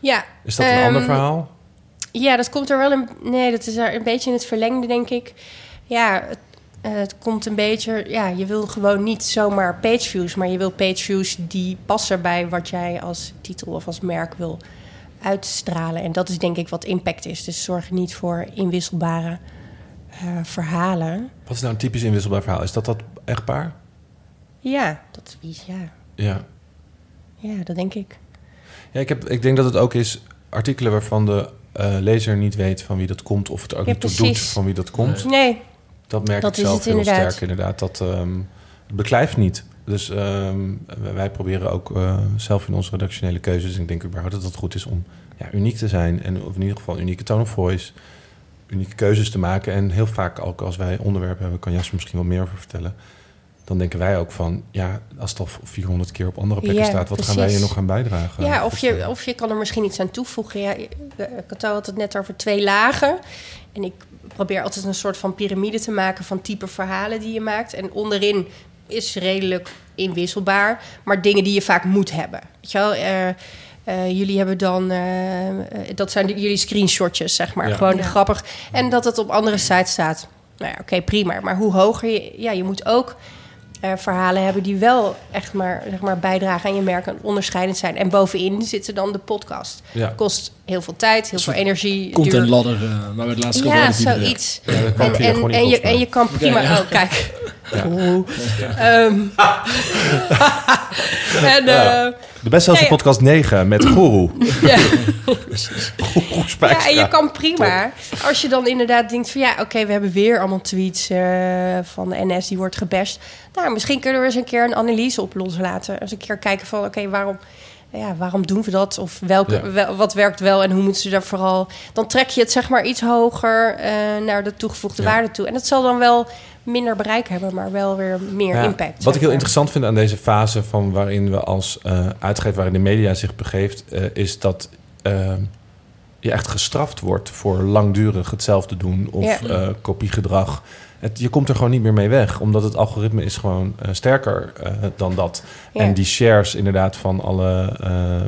Ja, Is dat een Ehm, ander verhaal? Ja, dat komt er wel een. Nee, dat is er een beetje in het verlengde, denk ik. Ja, het, eh, het komt een beetje. Ja, je wil gewoon niet zomaar pageviews, maar je wil pageviews die passen bij wat jij als titel of als merk wil uitstralen. En dat is denk ik wat impact is. Dus zorg niet voor inwisselbare eh, verhalen. Wat is nou een typisch inwisselbaar verhaal? Is dat dat echtpaar? Ja, dat is ja. Ja. Ja, dat denk ik. Ja, ik, heb, ik denk dat het ook is artikelen waarvan de eh, lezer niet weet van wie dat komt... of het ook Ja, niet toe doet van wie dat komt. Nee, Dat merk Dat ik zelf heel inderdaad. sterk inderdaad. Dat ehm, het beklijft niet. Dus ehm, wij- proberen ook eh, zelf in onze redactionele keuzes... en ik denk überhaupt dat het goed is om ja, uniek te zijn... en of in ieder geval een unieke tone of voice... unieke keuzes te maken. En heel vaak ook als wij onderwerpen hebben... kan Jasper misschien wat meer over vertellen... dan denken wij ook van... ja, als het al 400 keer op andere plekken Ja, staat... wat gaan wij hier nog aan bijdragen? Ja, of je, of je kan er misschien iets aan toevoegen. Ja, Kato had het net over twee lagen. En ik probeer altijd een soort van piramide te maken van type verhalen die je maakt. En onderin is redelijk inwisselbaar, maar dingen die je vaak moet hebben. Weet je wel? Eh, eh, jullie hebben dan, eh, dat zijn de- jullie screenshotjes, zeg maar. Ja. Gewoon Ja. grappig. En dat het op andere sites staat. Nou ja, oké, prima. Maar hoe hoger je... Ja, je moet ook eh, verhalen hebben die wel echt maar, zeg maar bijdragen aan je merk en onderscheidend zijn. En bovenin zitten dan de podcast. Ja. Kost heel veel tijd, heel veel energie. Content duur. ladder, eh, waar we het laatste Ja, zoiets. En, en, je, en je kan prima... ja. Oh, kijk. Ehm. en, eh, De beste ja. podcast 9 met Guru. ja. Ja, en je kan prima. Als je dan inderdaad denkt van ja, oké, we hebben weer allemaal tweets eh, van de NS die wordt gebashed. Nou, misschien kunnen we eens een keer een analyse op loslaten. Eens een keer kijken van oké, waarom, ja, waarom doen we dat? Of welke, Ja. wel- wat werkt wel en hoe moeten ze daar vooral... Dan trek je het zeg maar iets hoger eh, naar de toegevoegde Ja. waarde toe. En dat zal dan wel minder bereik hebben, maar wel weer meer Ja, impact. Wat ik heel interessant vind aan deze fase van waarin we als eh uitgever, waarin de media zich begeeft, eh, is dat eh, je echt gestraft wordt voor langdurig hetzelfde doen of Ja. kopiegedrag. Het, je komt er gewoon niet meer mee weg, omdat het algoritme is gewoon sterker dan dat. Ja. En die shares inderdaad van alle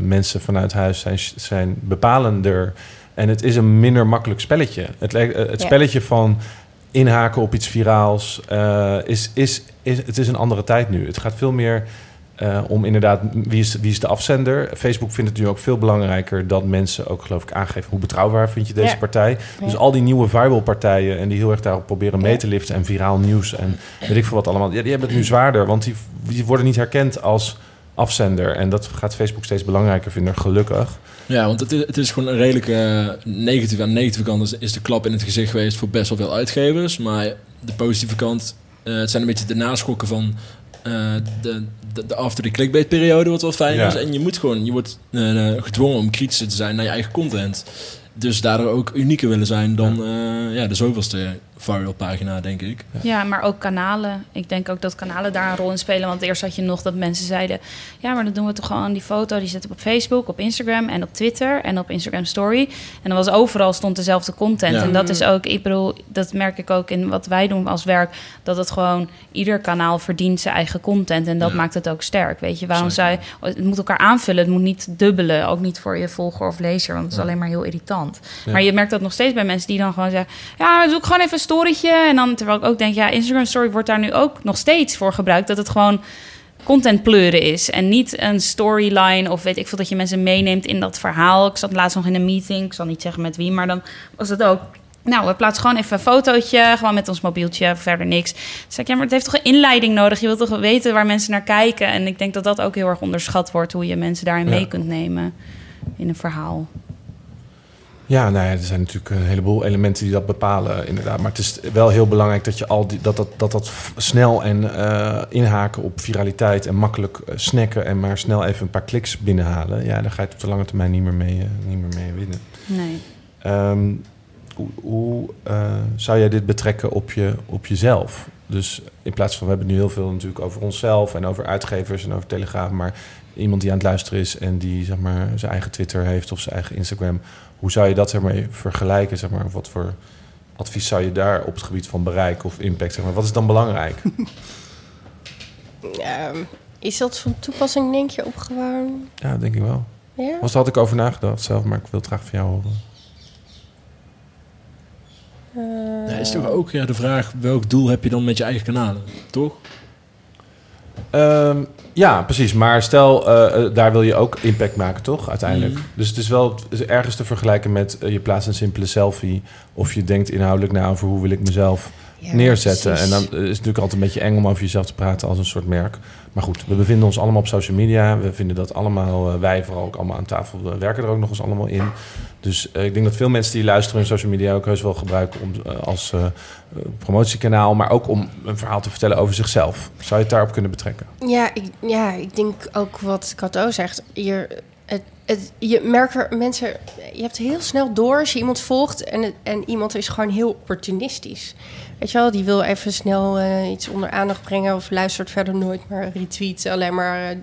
mensen vanuit huis zijn, zijn bepalender. En het is een minder makkelijk spelletje. Het, het spelletje van inhaken op iets viraals eh, is, is, is... Het is een andere tijd nu. Het gaat veel meer... Eh, om inderdaad, wie is, wie is de afzender? Facebook vindt het nu ook veel belangrijker dat mensen ook, geloof ik, aangeven hoe betrouwbaar vind je deze Ja. partij. Dus Ja. al die nieuwe viral partijen en die heel erg daarop proberen mee te liften en viraal nieuws en weet ik veel wat allemaal. Ja, die hebben het nu zwaarder, want die, die worden niet herkend als afzender. En dat gaat Facebook steeds belangrijker vinden, gelukkig. Ja, want het is, het is gewoon een redelijke eh, negatieve. Aan de negatieve kant is, is de klap in het gezicht geweest voor best wel veel uitgevers. Maar de positieve kant, eh, het zijn een beetje de naschokken van eh, de, de, de after the clickbait periode, wat wel fijn Ja. is. En je moet gewoon, je wordt gedwongen om kritischer te zijn naar je eigen content. Dus daardoor ook unieker willen zijn dan eh, ja, de zoveelste viral pagina, denk ik. Ja, maar ook kanalen. Ik denk ook dat kanalen daar een rol in spelen. Want eerst had je nog dat mensen zeiden... ja, maar dan doen we toch gewoon die foto... die zetten we op Facebook, op Instagram en op Twitter... en op Instagram Story. En dan was overal stond dezelfde content. Ja. En dat is ook, ik bedoel... dat merk ik ook in wat wij doen als werk... dat het gewoon... ieder kanaal verdient zijn eigen content. En dat Ja. maakt het ook sterk, weet je. Waarom je... Het moet elkaar aanvullen, het moet niet dubbelen. Ook niet voor je volger of lezer, want het is alleen maar heel irritant. Ja. Maar je merkt dat nog steeds bij mensen die dan gewoon zeggen... ja, ik gewoon even een storytje. En dan, terwijl ik ook denk, ja, Instagram Story wordt daar nu ook nog steeds voor gebruikt. Dat het gewoon content pleuren is. En niet een storyline of weet ik veel, dat je mensen meeneemt in dat verhaal. Ik zat laatst nog in een meeting, ik zal niet zeggen met wie, maar dan was het ook... Nou, we plaatsen gewoon even een fotootje, gewoon met ons mobieltje, verder niks. Toen zei ik, ja, maar het heeft toch een inleiding nodig? Je wilt toch weten waar mensen naar kijken? En ik denk dat dat ook heel erg onderschat wordt, hoe je mensen daarin Ja. mee kunt nemen in een verhaal. Ja, nou ja, er zijn natuurlijk een heleboel elementen die dat bepalen, inderdaad. Maar het is wel heel belangrijk dat je al die, dat, dat, dat, dat snel en eh, inhaken op viraliteit en makkelijk eh, snacken en maar snel even een paar kliks binnenhalen. Ja, daar ga je op de lange termijn niet meer mee, eh, niet meer mee winnen. Nee. Ehm, hoe hoe zou jij dit betrekken op, je, op jezelf? Dus in plaats van, we hebben het nu heel veel natuurlijk over onszelf en over uitgevers en over Telegraaf, maar iemand die aan het luisteren is en die zeg maar, zijn eigen Twitter heeft of zijn eigen Instagram, hoe zou je dat zeg maar, vergelijken? Zeg maar, wat voor advies zou je daar op het gebied van bereik of impact, zeg maar, wat is dan belangrijk? Ehm, is dat van toepassing, denk je, op gewoon... ja, denk ik wel. Ja? Was daar had ik over nagedacht zelf, maar ik wil het graag van jou horen. Eh, Ja, is toch ook ja, de vraag, welk doel heb je dan met je eigen kanalen? Toch? Ehm, ja, precies. Maar stel, eh, eh, daar wil je ook impact maken, toch? Uiteindelijk. Mhm. Dus het is wel het is ergens te vergelijken met eh, je plaatst een simpele selfie. Of je denkt inhoudelijk na over hoe wil ik mezelf ja, neerzetten. precies. En dan is het natuurlijk altijd een beetje eng om over jezelf te praten als een soort merk. Maar goed, we bevinden ons allemaal op social media. We vinden dat allemaal, wij vooral ook allemaal aan tafel, we werken er ook nog eens allemaal in. Dus eh, ik denk dat veel mensen die luisteren hun social media ook heus wel gebruiken om, eh, als eh, promotiekanaal. Maar ook om een verhaal te vertellen over zichzelf. Zou je het daarop kunnen betrekken? Ja ik, ja, ik denk ook wat Cato zegt. Je, het, je merkt er mensen... Je hebt heel snel door als je iemand volgt... en, en iemand is gewoon heel opportunistisch. Weet je wel, die wil even snel iets onder aandacht brengen... of luistert verder nooit maar retweet. Alleen maar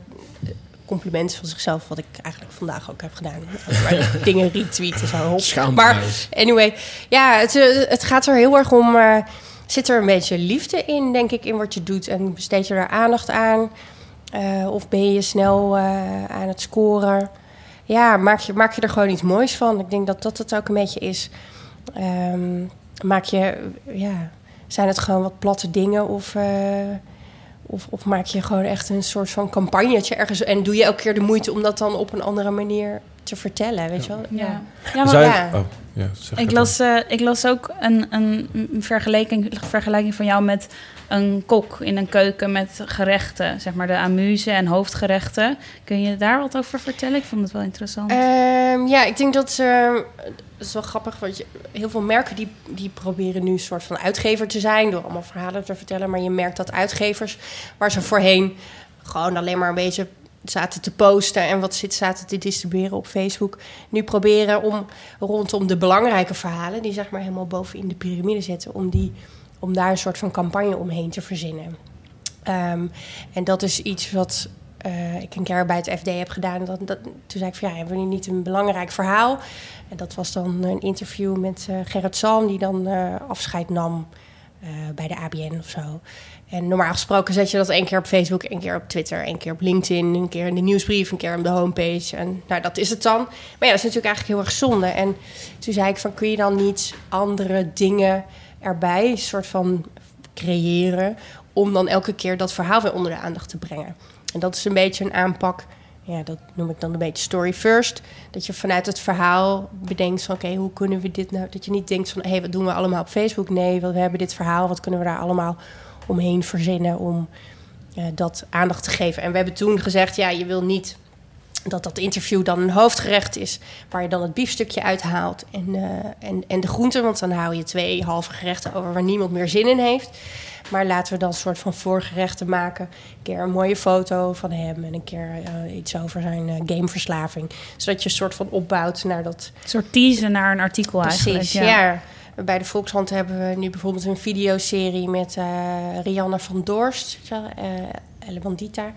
complimenten van zichzelf... wat ik eigenlijk vandaag ook heb gedaan. Dingen retweeten, zo hop. Maar anyway, ja, het, eh, het gaat er heel erg om. eh, zit er een beetje liefde in, denk ik, in wat je doet? En besteed je daar aandacht aan? Eh, of ben je snel aan het scoren? Ja, maak je, maak je er gewoon iets moois van. Ik denk dat dat het ook een beetje is. Ehm, maak je, ja, zijn het gewoon wat platte dingen of, of, of maak je gewoon echt een soort van campagnetje ergens en doe je elke keer de moeite om dat dan op een andere manier te vertellen, weet je wel? Ja, ja maar Zou je- ja. Oh, ja, zeg Ik het las, eh, ik las ook een, een, vergelijking, vergelijking van jou met een kok in een keuken met gerechten. Zeg maar de amuse en hoofdgerechten. Kun je daar wat over vertellen? Ik vond het wel interessant. Ehm, ja, ik denk dat... eh, dat is wel grappig, want je, heel veel merken die, die proberen nu een soort van uitgever te zijn... door allemaal verhalen te vertellen. Maar je merkt dat uitgevers, waar ze voorheen gewoon alleen maar een beetje zaten te posten... en wat zit, zaten te distribueren op Facebook... nu proberen om rondom de belangrijke verhalen... die zeg maar helemaal bovenin de piramide zitten... om, die, om daar een soort van campagne omheen te verzinnen. Ehm, en dat is iets wat eh, ik een keer bij het FD heb gedaan. Dat, toen zei ik van ja, hebben we nu niet een belangrijk verhaal? En dat was dan een interview met eh, Gerrit Salm, die dan eh, afscheid nam eh, bij de ABN of zo. En normaal gesproken zet je dat één keer op Facebook, één keer op Twitter, één keer op LinkedIn, een keer in de nieuwsbrief, een keer op de homepage. En nou, dat is het dan. Maar ja, dat is natuurlijk eigenlijk heel erg zonde. En toen zei ik van, kun je dan niet andere dingen erbij, een soort van creëren om dan elke keer dat verhaal weer onder de aandacht te brengen. En dat is een beetje een aanpak. Ja, dat noem ik dan een beetje story first. Dat je vanuit het verhaal bedenkt van... oké, hoe kunnen we dit nou... Dat je niet denkt van, hé, hey, wat doen we allemaal op Facebook? Nee, we hebben dit verhaal. Wat kunnen we daar allemaal omheen verzinnen... om eh, dat aandacht te geven? En we hebben toen gezegd, ja, je wil niet dat dat interview dan een hoofdgerecht is... waar je dan het biefstukje uithaalt en, eh, en, en de groenten... want dan hou je twee halve gerechten over waar niemand meer zin in heeft... Maar laten we dan een soort van voorgerechten maken. Een keer een mooie foto van hem en een keer eh, iets over zijn eh, gameverslaving. Zodat je een soort van opbouwt naar dat. Een soort teasen naar een artikel eigenlijk. Precies, ja. Bij de Volkshand hebben we nu bijvoorbeeld een videoserie met uh, Rianne van Dorst, uh, Elle Bandita.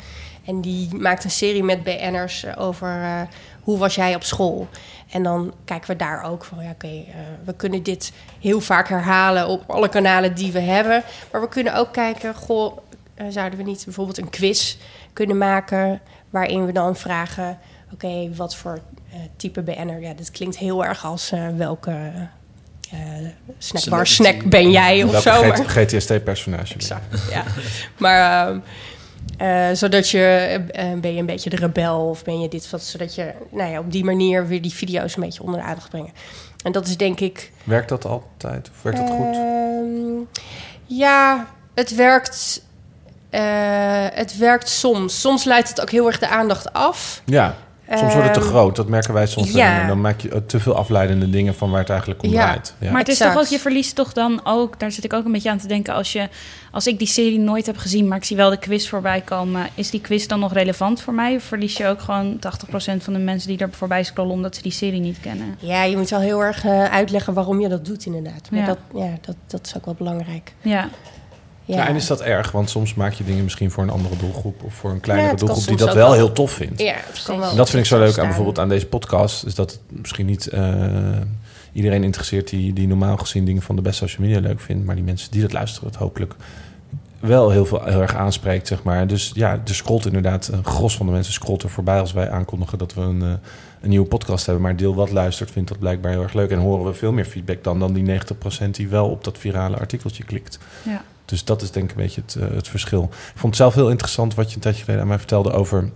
En die maakt een serie met BN'ers over hoe was jij op school. En dan kijken we daar ook van, ja, oké, okay, uh, we kunnen dit heel vaak herhalen op alle kanalen die we hebben. Maar we kunnen ook kijken, goh, uh, zouden we niet bijvoorbeeld een quiz kunnen maken waarin we dan vragen, oké, okay, wat voor uh, type BN'er? Ja, dit klinkt heel erg als welke snackbar snack ben jij of zo. GTST-personage. Ja. maar... ehm, uh, zodat je, uh, ben je een beetje de rebel of ben je dit wat, zodat je nou ja, op die manier weer die video's een beetje onder de aandacht brengen. En dat is denk ik. Werkt dat altijd? Of werkt dat goed? Uh, ja, het werkt. eh, het werkt soms. Soms leidt het ook heel erg de aandacht af. Ja, soms wordt het te Ehm, groot. Dat merken wij soms ja. En dan maak je eh, te veel afleidende dingen van waar het eigenlijk om Ja. draait. Ja. Maar het is Exact. toch ook, je verliest toch dan ook, daar zit ik ook een beetje aan te denken, als, je, als ik die serie nooit heb gezien, maar ik zie wel de quiz voorbij komen, is die quiz dan nog relevant voor mij? Of verlies je ook gewoon 80% van de mensen die er voorbij scrollen omdat ze die serie niet kennen? Ja, je moet wel heel erg eh, uitleggen waarom je dat doet, inderdaad. Maar Ja. dat, ja, dat, dat is ook wel belangrijk. Ja, Ja, Ja, en is dat erg? Want soms maak je dingen misschien voor een andere doelgroep... of voor een kleinere Ja, doelgroep die dat wel wel. heel tof vindt. Ja, het kan wel En dat vind ik zo leuk aan bijvoorbeeld aan deze podcast. Is dat het misschien niet eh, iedereen interesseert die, die normaal gezien dingen van de best social media leuk vindt. Maar die mensen die dat luisteren, het hopelijk wel heel, veel, heel erg aanspreekt, zeg maar. Dus ja, er scrolt inderdaad, een gros van de mensen scrolt er voorbij als wij aankondigen dat we een, eh, een nieuwe podcast hebben. Maar deel wat luistert vindt dat blijkbaar heel erg leuk. En horen we veel meer feedback dan, dan die 90% die wel op dat virale artikeltje klikt. ja. Dus dat is denk ik een beetje het, eh, het verschil. Ik vond het zelf heel interessant wat je een tijdje geleden aan mij vertelde over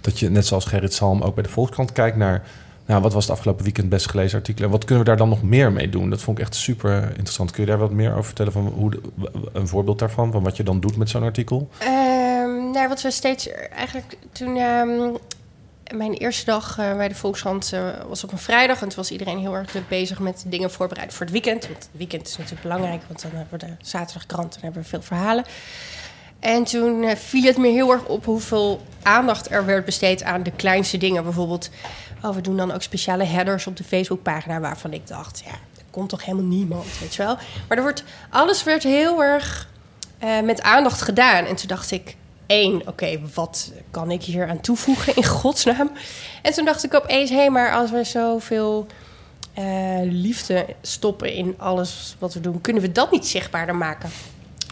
dat je net zoals Gerrit Salm ook bij de Volkskrant kijkt naar nou, wat was het afgelopen weekend best gelezen artikel en wat kunnen we daar dan nog meer mee doen? Dat vond ik echt super interessant. Kun je daar wat meer over vertellen van hoe een voorbeeld daarvan van wat je dan doet met zo'n artikel? Ehm, nou, wat we steeds eigenlijk toen ehm, mijn eerste dag eh, bij de Volkskrant eh, was op een vrijdag en toen was iedereen heel erg druk bezig met dingen voorbereiden voor het weekend. Want het weekend is natuurlijk belangrijk, want dan hebben we de zaterdagkrant en hebben we veel verhalen. En toen eh, viel het me heel erg op hoeveel aandacht er werd besteed aan de kleinste dingen. Bijvoorbeeld, oh, we doen dan ook speciale headers op de Facebookpagina waarvan ik dacht, ja, er komt toch helemaal niemand, weet je wel. Maar er wordt, alles werd heel erg eh, met aandacht gedaan. En toen dacht ik, één, oké, wat kan ik hier aan toevoegen in godsnaam? En toen dacht ik opeens, hé, maar als we zoveel eh, liefde stoppen in alles wat we doen, kunnen we dat niet zichtbaarder maken?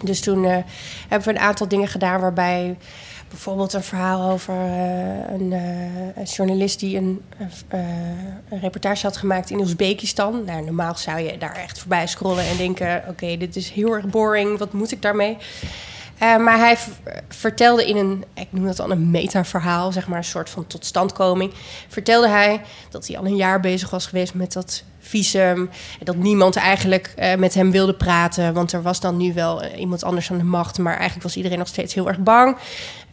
Dus toen eh, hebben we een aantal dingen gedaan waarbij bijvoorbeeld een verhaal over eh, een, journalist die een, een reportage had gemaakt in Oezbekistan. Nou, normaal zou je daar echt voorbij scrollen en denken: oké, dit is heel erg boring, wat moet ik daarmee? Eh, maar hij vertelde in een, ik noem dat dan een metaverhaal, zeg maar een soort van totstandkoming. Vertelde hij dat hij al een jaar bezig was geweest met dat visum. En dat niemand eigenlijk eh, met hem wilde praten, want er was dan nu wel eh, iemand anders aan de macht. Maar eigenlijk was iedereen nog steeds heel erg bang.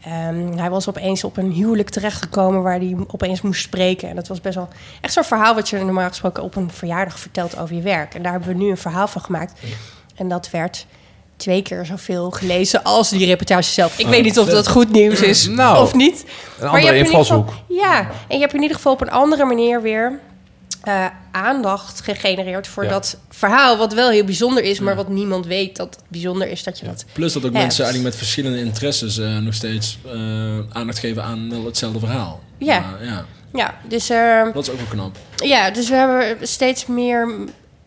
Ehm, hij was opeens op een huwelijk terechtgekomen waar hij opeens moest spreken. En dat was best wel echt zo'n verhaal wat je normaal gesproken op een verjaardag vertelt over je werk. En daar hebben we nu een verhaal van gemaakt. En dat werd twee keer zoveel gelezen als die reportage zelf. Ik weet niet of dat goed nieuws is Nou, of niet. Een Maar je andere hebt in ieder invalshoek. geval- Ja, en je hebt in ieder geval op een andere manier weer eh, aandacht gegenereerd voor Ja. dat verhaal. Wat wel heel bijzonder is, maar wat niemand weet dat het bijzonder is dat je dat. Plus dat ook Ja. mensen eigenlijk met verschillende interesses eh, nog steeds eh, aandacht geven aan wel hetzelfde verhaal. Ja. Maar ja, Ja, dus, eh, dat is ook wel knap. ja, dus we hebben steeds meer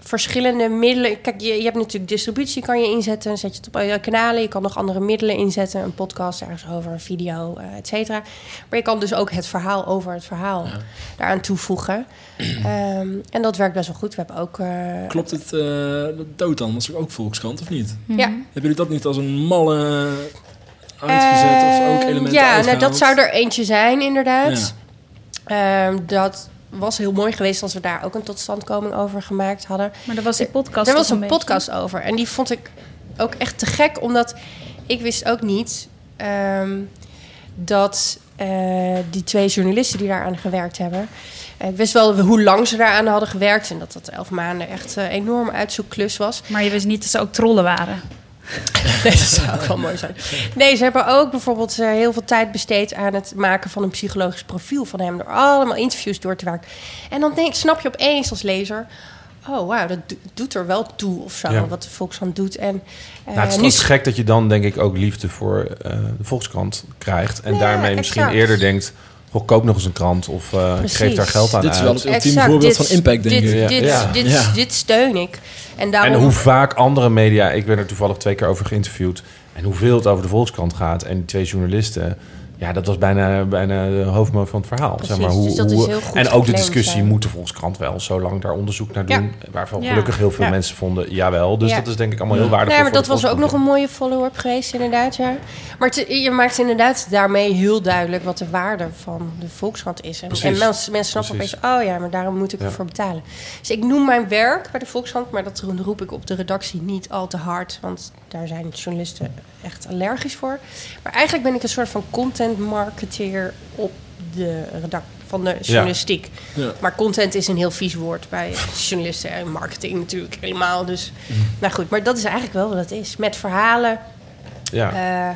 verschillende middelen. Kijk, je, je hebt natuurlijk distributie, kan je inzetten. Zet je het op je kanalen. Je kan nog andere middelen inzetten. Een podcast ergens over, een video, eh et cetera. Maar je kan dus ook het verhaal over het verhaal daaraan toevoegen. Ehm, en dat werkt best wel goed. We hebben ook. eh, Klopt het, eh dat dood dan? Dat is ook Volkskrant, of niet? Mhm. Ja. Hebben jullie dat niet als een malle uitgezet of ook Ehm, elementen Ja, nou, dat zou er eentje zijn, inderdaad. Ehm, dat was heel mooi geweest als we daar ook een totstandkoming over gemaakt hadden. Maar dat was die podcast. Er was een podcast over. En die vond ik ook echt te gek, omdat ik wist ook niet ehm, dat eh, die twee journalisten die daaraan gewerkt hebben. eh, Ik wist wel hoe lang ze daaraan hadden gewerkt en dat dat elf maanden echt een enorme uitzoekklus was. Maar je wist niet dat ze ook trollen waren. Nee, dat zou ook wel mooi zijn. Nee, ze hebben ook bijvoorbeeld eh, heel veel tijd besteed aan het maken van een psychologisch profiel van hem. Door allemaal interviews door te werken. En dan denk, snap je opeens als lezer. Oh, wauw, dat do- doet er wel toe of zo, Ja. wat de Volkskrant doet. En, eh, Nou, het is nu gek dat je dan denk ik ook liefde voor eh, de Volkskrant krijgt. En Ja, daarmee misschien exact. eerder denkt... Koop nog eens een krant of eh, ik Precies. geef daar geld aan Dit is wel het ultieme voorbeeld dit- van impact, denk dit, ik. Ja. Dit, Ja. Dit, Ja. dit steun ik. En, daarom, En hoe vaak andere media... Ik ben er toevallig twee keer over geïnterviewd. En hoeveel het over de Volkskrant gaat. En die twee journalisten... Ja, dat was bijna, bijna de hoofdmoot van het verhaal. Precies, zeg maar, hoe, dus dat is hoe- heel goed en ook de discussie, zijn. moet de Volkskrant wel zo lang daar onderzoek naar Ja. doen? Waarvan Ja. gelukkig heel veel Ja. mensen vonden, jawel. Dus Ja. dat is denk ik allemaal heel waardevol Nee, maar dat was ook nog een mooie follow-up geweest, inderdaad, ja. Maar het- je maakt inderdaad daarmee heel duidelijk wat de waarde van de Volkskrant is. En, mensen, mensen snappen Precies. opeens, oh ja, maar daarom moet ik Ja. ervoor betalen. Dus ik noem mijn werk bij de Volkskrant, maar dat roep ik op de redactie niet al te hard. Want daar zijn journalisten echt allergisch voor. Maar eigenlijk ben ik een soort van content marketeer op de redactie van de journalistiek. Ja. Maar content is een heel vies woord bij journalisten en marketing natuurlijk helemaal. Dus, Mhm. nou goed, maar dat is eigenlijk wel wat het is. Met verhalen. Ja. eh,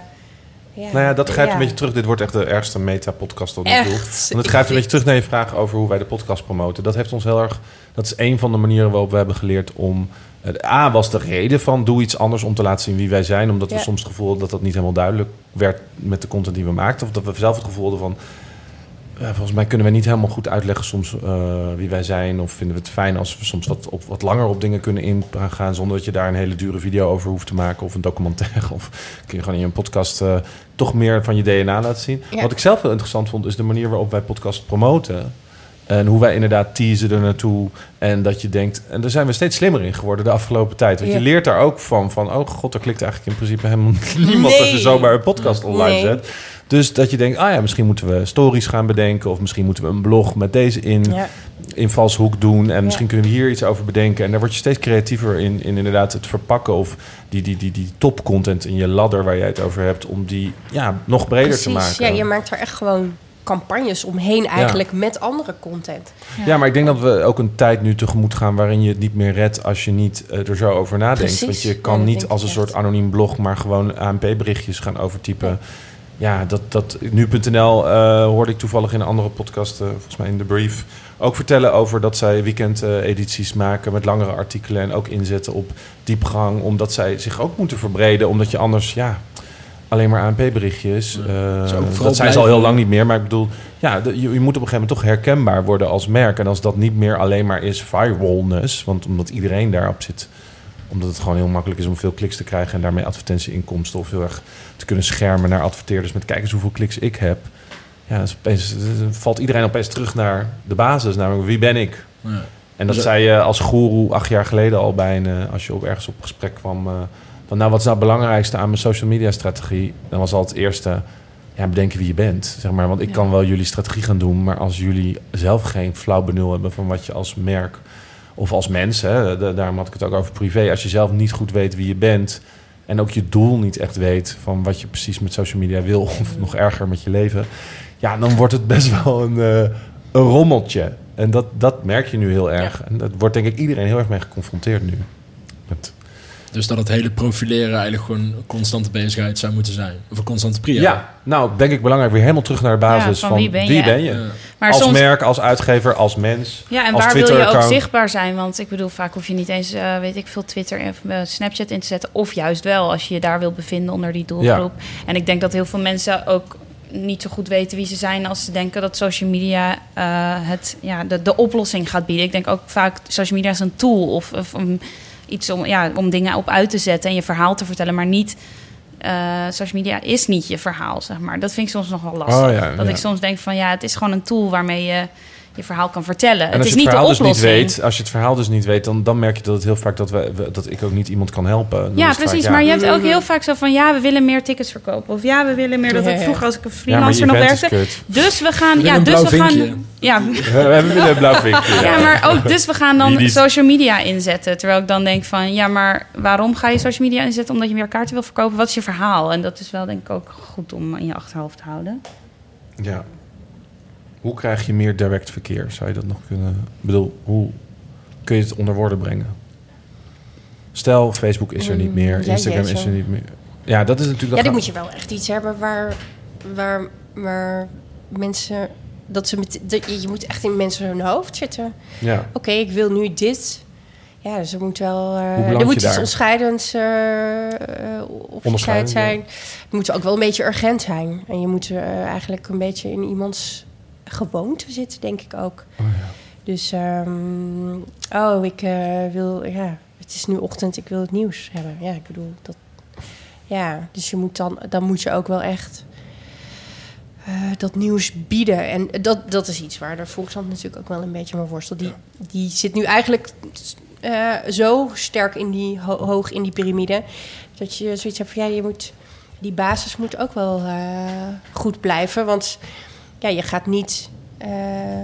ja, Nou ja, dat grijpt ja. een beetje terug. Dit wordt echt de ergste meta-podcast tot nu toe. Want het grijpt een beetje terug naar je vraag over hoe wij de podcast promoten. Dat heeft ons heel erg... Dat is een van de manieren waarop we hebben geleerd om... eh, A was de reden van doe iets anders om te laten zien wie wij zijn. Omdat we Ja. soms het gevoel dat dat niet helemaal duidelijk werd met de content die we maakten. Of dat we zelf het gevoel hadden van... eh, volgens mij kunnen we niet helemaal goed uitleggen soms eh, wie wij zijn. Of vinden we het fijn als we soms wat, op, wat langer op dingen kunnen ingaan. Zonder dat je daar een hele dure video over hoeft te maken. Of een documentaire. Of kun je gewoon in een podcast toch meer van je DNA laten zien. Ja. Wat ik zelf heel interessant vond, is de manier waarop wij podcast promoten. En hoe wij inderdaad teasen er naartoe. En dat je denkt, en daar zijn we steeds slimmer in geworden de afgelopen tijd. Want Ja. je leert daar ook van, van, oh god, er klikt eigenlijk in principe helemaal niemand als je zomaar een podcast online Nee. zet. Dus dat je denkt, ah ja, misschien moeten we stories gaan bedenken. Of misschien moeten we een blog met deze in, Ja. invalshoek doen. En Ja. misschien kunnen we hier iets over bedenken. En daar word je steeds creatiever in, in inderdaad het verpakken. Of die, die, die, die topcontent in je ladder waar jij het over hebt. Om die ja, nog breder te maken. Ja, je maakt er echt gewoon campagnes omheen eigenlijk met andere content. Ja, maar ik denk dat we ook een tijd nu tegemoet gaan waarin je het niet meer redt als je niet eh, er zo over nadenkt. Precies. Want je kan niet als een soort anoniem blog maar gewoon ANP-berichtjes gaan overtypen. Ja, dat, dat nu.nl eh, hoorde ik toevallig in een andere podcast, eh, volgens mij in de brief, ook vertellen over dat zij weekendedities maken met langere artikelen en ook inzetten op diepgang, omdat zij zich ook moeten verbreden, omdat je anders, ja, alleen maar ANP-berichtjes. Ja. eh, dat zijn ze al heel lang niet meer, maar ik bedoel, ja, de- je, je moet op een gegeven moment toch herkenbaar worden als merk. En als dat niet meer alleen maar is firewallness, want omdat iedereen daarop zit, omdat het gewoon heel makkelijk is om veel kliks te krijgen en daarmee advertentieinkomsten of heel erg te kunnen schermen naar adverteerders met kijk eens hoeveel kliks ik heb. Ja, dus opeens, valt iedereen opeens terug naar de basis, namelijk wie ben ik? Ja. En dat Dus- zei je als goeroe acht jaar geleden al bij een, eh, als je op ergens op gesprek kwam. Van nou, wat is nou het belangrijkste aan mijn social media strategie? Dan was al het eerste, ja, bedenken wie je bent. Zeg maar, want ik Ja. kan wel jullie strategie gaan doen, maar als jullie zelf geen flauw benul hebben van wat je als merk of als mens, hè, da- daarom had ik het ook over privé, als je zelf niet goed weet wie je bent en ook je doel niet echt weet van wat je precies met social media wil, of nog erger met je leven, ja, dan wordt het best wel een, eh, een rommeltje. En dat, dat merk je nu heel erg. En dat wordt denk ik iedereen heel erg mee geconfronteerd nu. Dus dat het hele profileren eigenlijk gewoon een constante bezigheid zou moeten zijn. Of een constante prio. ja. nou denk ik belangrijk weer helemaal terug naar de basis Ja, van, wie ben je? Ja. Maar als soms, merk, als uitgever, als mens. ja, en als waar wil je ook zichtbaar zijn? Want ik bedoel, vaak hoef je niet eens, eh, weet ik veel, Twitter en eh, Snapchat in te zetten. Of juist wel, als je je daar wil bevinden onder die doelgroep. En ik denk dat heel veel mensen ook niet zo goed weten wie ze zijn als ze denken dat social media eh, het, ja, de, de oplossing gaat bieden. Ik denk ook vaak social media is een tool of, of een- iets om, ja, om dingen op uit te zetten en je verhaal te vertellen, maar niet. eh, social media is niet je verhaal, zeg maar. Dat vind ik soms nog wel lastig. Oh ja, dat ja. ik soms denk van ja, het is gewoon een tool waarmee je je verhaal kan vertellen. En het als is je het niet de dus niet weet, als je het verhaal dus niet weet, dan, dan merk je dat het heel vaak dat, we, dat ik ook niet iemand kan helpen. Dan Ja, precies. vaak, Maar je hebt ook heel vaak zo van... ja, we willen meer tickets verkopen. Of ja, we willen meer... Dat Ja, ik ja. vroeger als ik een ja, freelancer nog werkte... Dus we gaan... We Ja, dus we gaan... Ja, We hebben een blauw vinkje. ja, maar ook dus we gaan dan social media inzetten. Terwijl ik dan denk van... ja, maar waarom ga je social media inzetten? Omdat je meer kaarten wil verkopen. Wat is je verhaal? En dat is wel denk ik ook goed om in je achterhoofd te houden. Ja. Hoe krijg je meer direct verkeer? Zou je dat nog kunnen... Ik bedoel, hoe kun je het onder woorden brengen? Stel, Facebook is er niet Mm, meer, Instagram is er niet meer. Ja, dat is natuurlijk... Ja, dat dan moet je wel echt iets hebben waar, waar, waar mensen... Dat ze met, dat je, moet echt in mensen hun hoofd zitten. Ja. Oké, ik wil nu dit. Ja, dus er moet wel... eh, beland er moet iets daar? onderscheidends uh, of Onderscheidend, zijn. Het moet ook wel een beetje urgent zijn. En je moet eh, eigenlijk een beetje in iemands gewoonte zitten, denk ik ook. Oh, ja. Dus, ehm, oh, ik eh, wil... Ja, het is nu ochtend, ik wil het nieuws hebben. Ja, ik bedoel, dat... Ja, dus je moet dan, dan moet je ook wel echt eh, dat nieuws bieden. En dat, dat is iets waar de Volkskrant natuurlijk ook wel een beetje mee worstelt. Die, die zit nu eigenlijk eh, zo sterk in die, ho- hoog in die piramide... dat je zoiets hebt van, ja, je moet... Die basis moet ook wel goed blijven. Want ja, je gaat niet... eh,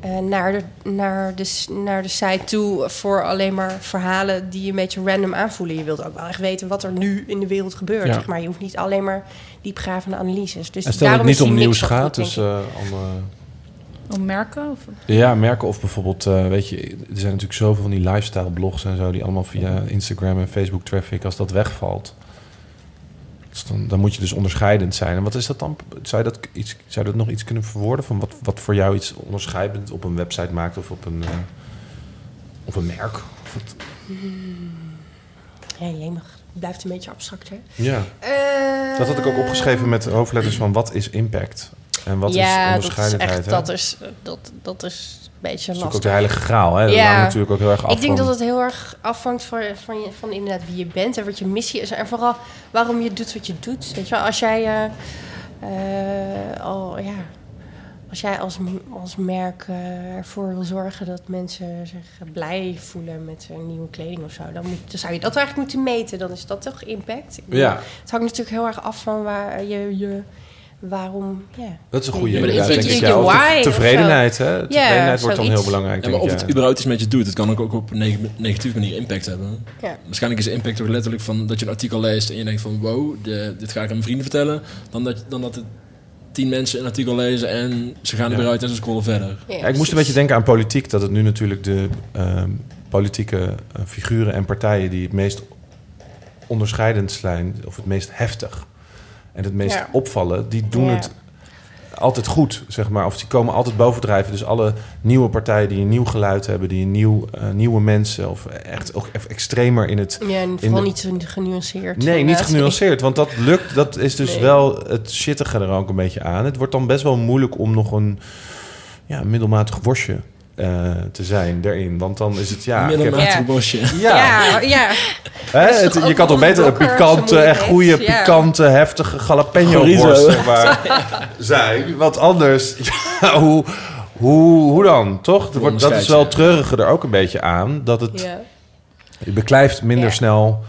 eh, naar, de, naar, de, naar de site toe voor alleen maar verhalen die je een beetje random aanvoelen. Je wilt ook wel echt weten wat er nu in de wereld gebeurt. Ja. Zeg maar. Je hoeft niet alleen maar diepgravende analyses. Dus En stel dat het daarom niet om nieuws gaat, dus eh, om, eh, Om merken? Of... ja, merken of bijvoorbeeld, eh, weet je, er zijn natuurlijk zoveel van die lifestyle blogs en zo, die allemaal via Instagram en Facebook traffic, als dat wegvalt, dus dan, dan moet je dus onderscheidend zijn. En wat is dat dan? Zou je dat, iets, zou je dat nog iets kunnen verwoorden van wat, wat voor jou iets onderscheidend op een website maakt of op een, eh, op een merk? Of wat- Ja. Het blijft een beetje abstract, hè? Ja, Eh, dat had ik ook opgeschreven met hoofdletters van wat is impact en wat ja, is dat is onderscheidendheid. echt, dat is, dat, dat is een beetje Dat is ook lastig. de heilige graal, hè? Dat Ja. hangt natuurlijk ook heel erg af Ik denk van... dat het heel erg afhangt van, van, je, van inderdaad wie je bent en wat je missie is. En vooral waarom je doet wat je doet. Weet je wel, als jij, eh, eh, al, ja, als, jij als, als merk eh, ervoor wil zorgen dat mensen zich blij voelen met hun nieuwe kleding of zo, dan, moet, dan zou je dat eigenlijk moeten meten. Dan is dat toch impact? Ik bedoel, Ja, Het hangt natuurlijk heel erg af van waar je, je waarom. Ja. dat is een goede denk ik. Ja, tevredenheid, hè? Tevredenheid wordt dan heel belangrijk, Ja, maar of het überhaupt iets met je doet, het kan ook, ook op een neg- negatieve manier impact hebben. Ja. Waarschijnlijk is impact toch letterlijk van dat je een artikel leest en je denkt van wow, de, dit ga ik aan mijn vrienden vertellen. Dan dat, dan dat het tien mensen een artikel lezen en ze gaan er Ja. weer uit en ze scrollen verder. Ja, ik moest een beetje denken aan politiek. Dat het nu natuurlijk de ehm, politieke eh, figuren en partijen... die het meest onderscheidend zijn... of het meest heftig en het meest Ja. opvallen... die doen Ja. het altijd goed, zeg maar. Of die komen altijd bovendrijven. Dus alle nieuwe partijen die een nieuw geluid hebben... die een nieuw, eh, nieuwe mensen... of echt ook extremer in het Ja, en vooral de- niet zo genuanceerd. Nee, niet genuanceerd. Want dat lukt, dat is dus Nee. wel het shittige er ook een beetje aan. Het wordt dan best wel moeilijk om nog een ja, middelmatig worstje eh, te zijn daarin. Want dan is het, ja... Middelmatig Ja. bosje. ja, Ja, ja. hè, het- je kan toch beter een pikante, echt goede, ja. pikante, heftige jalapeno Chorizo. worst zeg maar, zijn. Want anders, ja, hoe, hoe, hoe dan, toch? Er wordt, dat is wel je. treuriger er ook een beetje aan. Dat het, ja. je beklijft minder Ja. snel...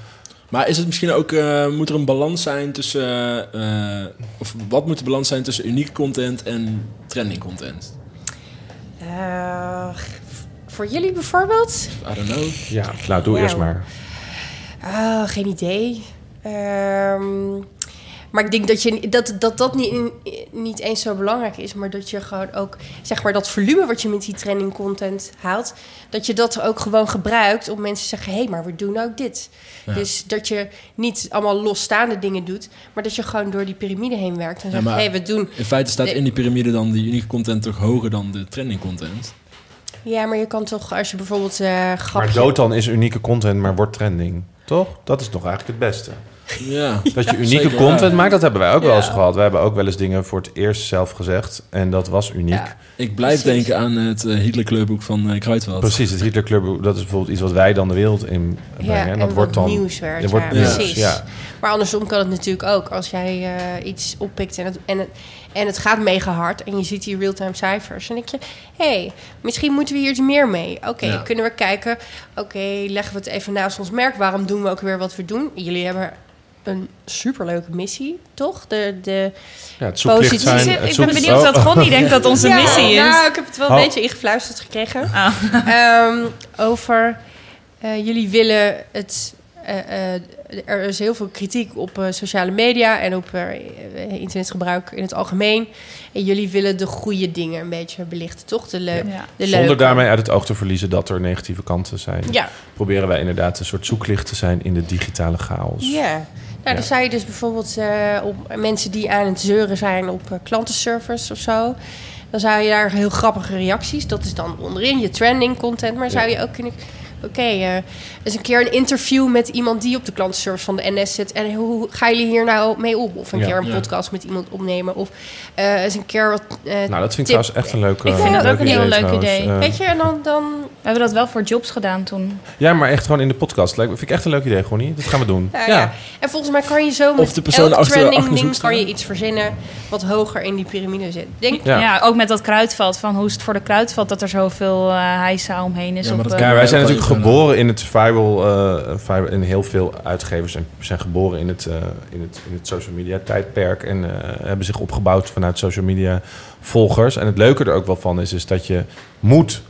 Maar is het misschien ook, eh, moet er een balans zijn tussen, eh, of wat moet de balans zijn tussen unieke content en trending content? Eh, voor jullie bijvoorbeeld? I don't know. Ja, nou, doe Ja. eerst maar. Ah, geen idee. Ehm, maar ik denk dat je, dat, dat, dat niet, niet eens zo belangrijk is, maar dat je gewoon ook, zeg maar, dat volume wat je met die training content haalt, dat je dat ook gewoon gebruikt om mensen te zeggen: hé, hey, maar we doen ook dit. Ja. Dus dat je niet allemaal losstaande dingen doet, maar dat je gewoon door die piramide heen werkt en Ja, zegt: hé, hey, we doen. In feite staat in die piramide dan die unieke content toch hoger dan de trending content. Ja, maar je kan toch, als je bijvoorbeeld eh Maar dood dan is unieke content, maar wordt trending. Toch? Dat is toch eigenlijk het beste. Ja. Dat je unieke zeker content maakt, dat hebben wij ook wel eens gehad. We hebben ook wel eens dingen voor het eerst zelf gezegd. En dat was uniek. Ja. Ik blijf Precies. denken aan het uh, Hitler Kleurboek van uh, Kruidvat. Precies, het Hitler Club, dat is bijvoorbeeld iets wat wij dan de wereld in brengen. Ja, en en dat wordt dan nieuws werd. er wordt precies. ja. Maar andersom kan het natuurlijk ook. Als jij eh, iets oppikt en het, en, het, en het gaat mega hard... en je ziet die real-time cijfers... dan denk je, hé, hey, misschien moeten we hier iets meer mee. Oké, Ja. kunnen we kijken... oké, leggen we het even naast ons merk... waarom doen we ook weer wat we doen? Jullie hebben een superleuke missie, toch? De, de Ja, het zijn. Ik, het ik ben benieuwd Oh, wat Gonnie denkt dat onze Ja, missie is. Nou, ik heb het wel een Oh. beetje ingefluisterd gekregen. Ah. Ehm, over eh, jullie willen het. eh, eh, er is heel veel kritiek op eh, sociale media en op internetgebruik in het algemeen. En jullie willen de goede dingen een beetje belichten, toch? De, le- Ja. de Zonder leuke. daarmee uit het oog te verliezen dat er negatieve kanten zijn. Ja, Proberen wij inderdaad een soort zoeklicht te zijn in de digitale chaos. ja. Nou, dan zou je dus bijvoorbeeld eh, op mensen die aan het zeuren zijn op eh, klantenservice of zo. Dan zou je daar heel grappige reacties. Dat is dan onderin je trending content. Maar zou je ook kunnen. Oké, eh, eens een keer een interview met iemand die op de klantenservice van de NS zit. En hoe gaan jullie hier nou mee om? Of een Ja. keer een Ja. podcast met iemand opnemen. Of eh, eens een keer wat. eh, Nou, dat vind ik trouwens echt een leuke Ik vind dat ook een heel leuk idee. Weet je, en dan. dan We hebben dat wel voor jobs gedaan toen. ja, maar echt gewoon in de podcast. Lijkt- Vind ik echt een leuk idee, Gonnie. Dat gaan we doen. ja. En volgens mij kan je zo met de persoon elk achter- trending achter de ding kan je iets verzinnen wat hoger in die piramide zit. Denk, Ja. Ja. ook met dat kruidvat. Van hoe is het voor de kruidvat dat er zoveel uh, heisa omheen is. Ja, maar op, dat kan Ja, wij zijn je natuurlijk geboren in het viral, eh, viral in heel veel uitgevers en zijn geboren in het, eh, in het, in het social media tijdperk en eh, hebben zich opgebouwd vanuit social media volgers. En het leuke er ook wel van is, is dat je moet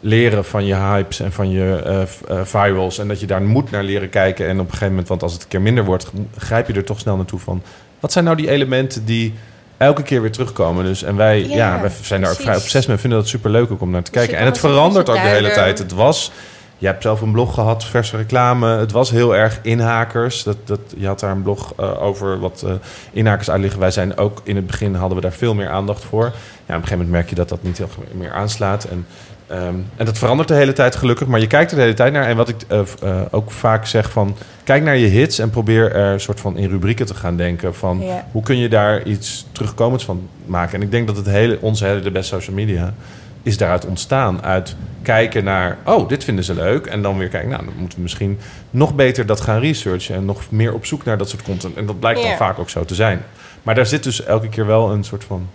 leren van je hypes en van je eh, eh, virals en dat je daar moet naar leren kijken en op een gegeven moment, want als het een keer minder wordt, grijp je er toch snel naartoe van. Wat zijn nou die elementen die elke keer weer terugkomen? Dus en wij, ja, Ja, wij zijn daar ook vrij obsessief mee, vinden dat super leuk ook om naar te Dus kijken. En het verandert ook de hele tijd. Het was je hebt zelf een blog gehad, verse reclame. Het was heel erg inhakers. Dat, dat, je had daar een blog eh, over wat eh, inhakers uitliggen. Wij zijn ook in het begin hadden we daar veel meer aandacht voor. Ja, op een gegeven moment merk je dat dat niet heel meer aanslaat. En, ehm, en dat verandert de hele tijd gelukkig. Maar je kijkt er de hele tijd naar. En wat ik eh, ook vaak zeg van... Kijk naar je hits en probeer er een soort van in rubrieken te gaan denken. Van Ja. hoe kun je daar iets terugkomends van maken. En ik denk dat het hele, onze hele de best social media is daaruit ontstaan. Uit kijken naar, oh, dit vinden ze leuk. En dan weer kijken, nou, dan moeten we misschien nog beter dat gaan researchen. En nog meer op zoek naar dat soort content. En dat blijkt dan vaak ook zo te zijn. Maar daar zit dus elke keer wel een soort van...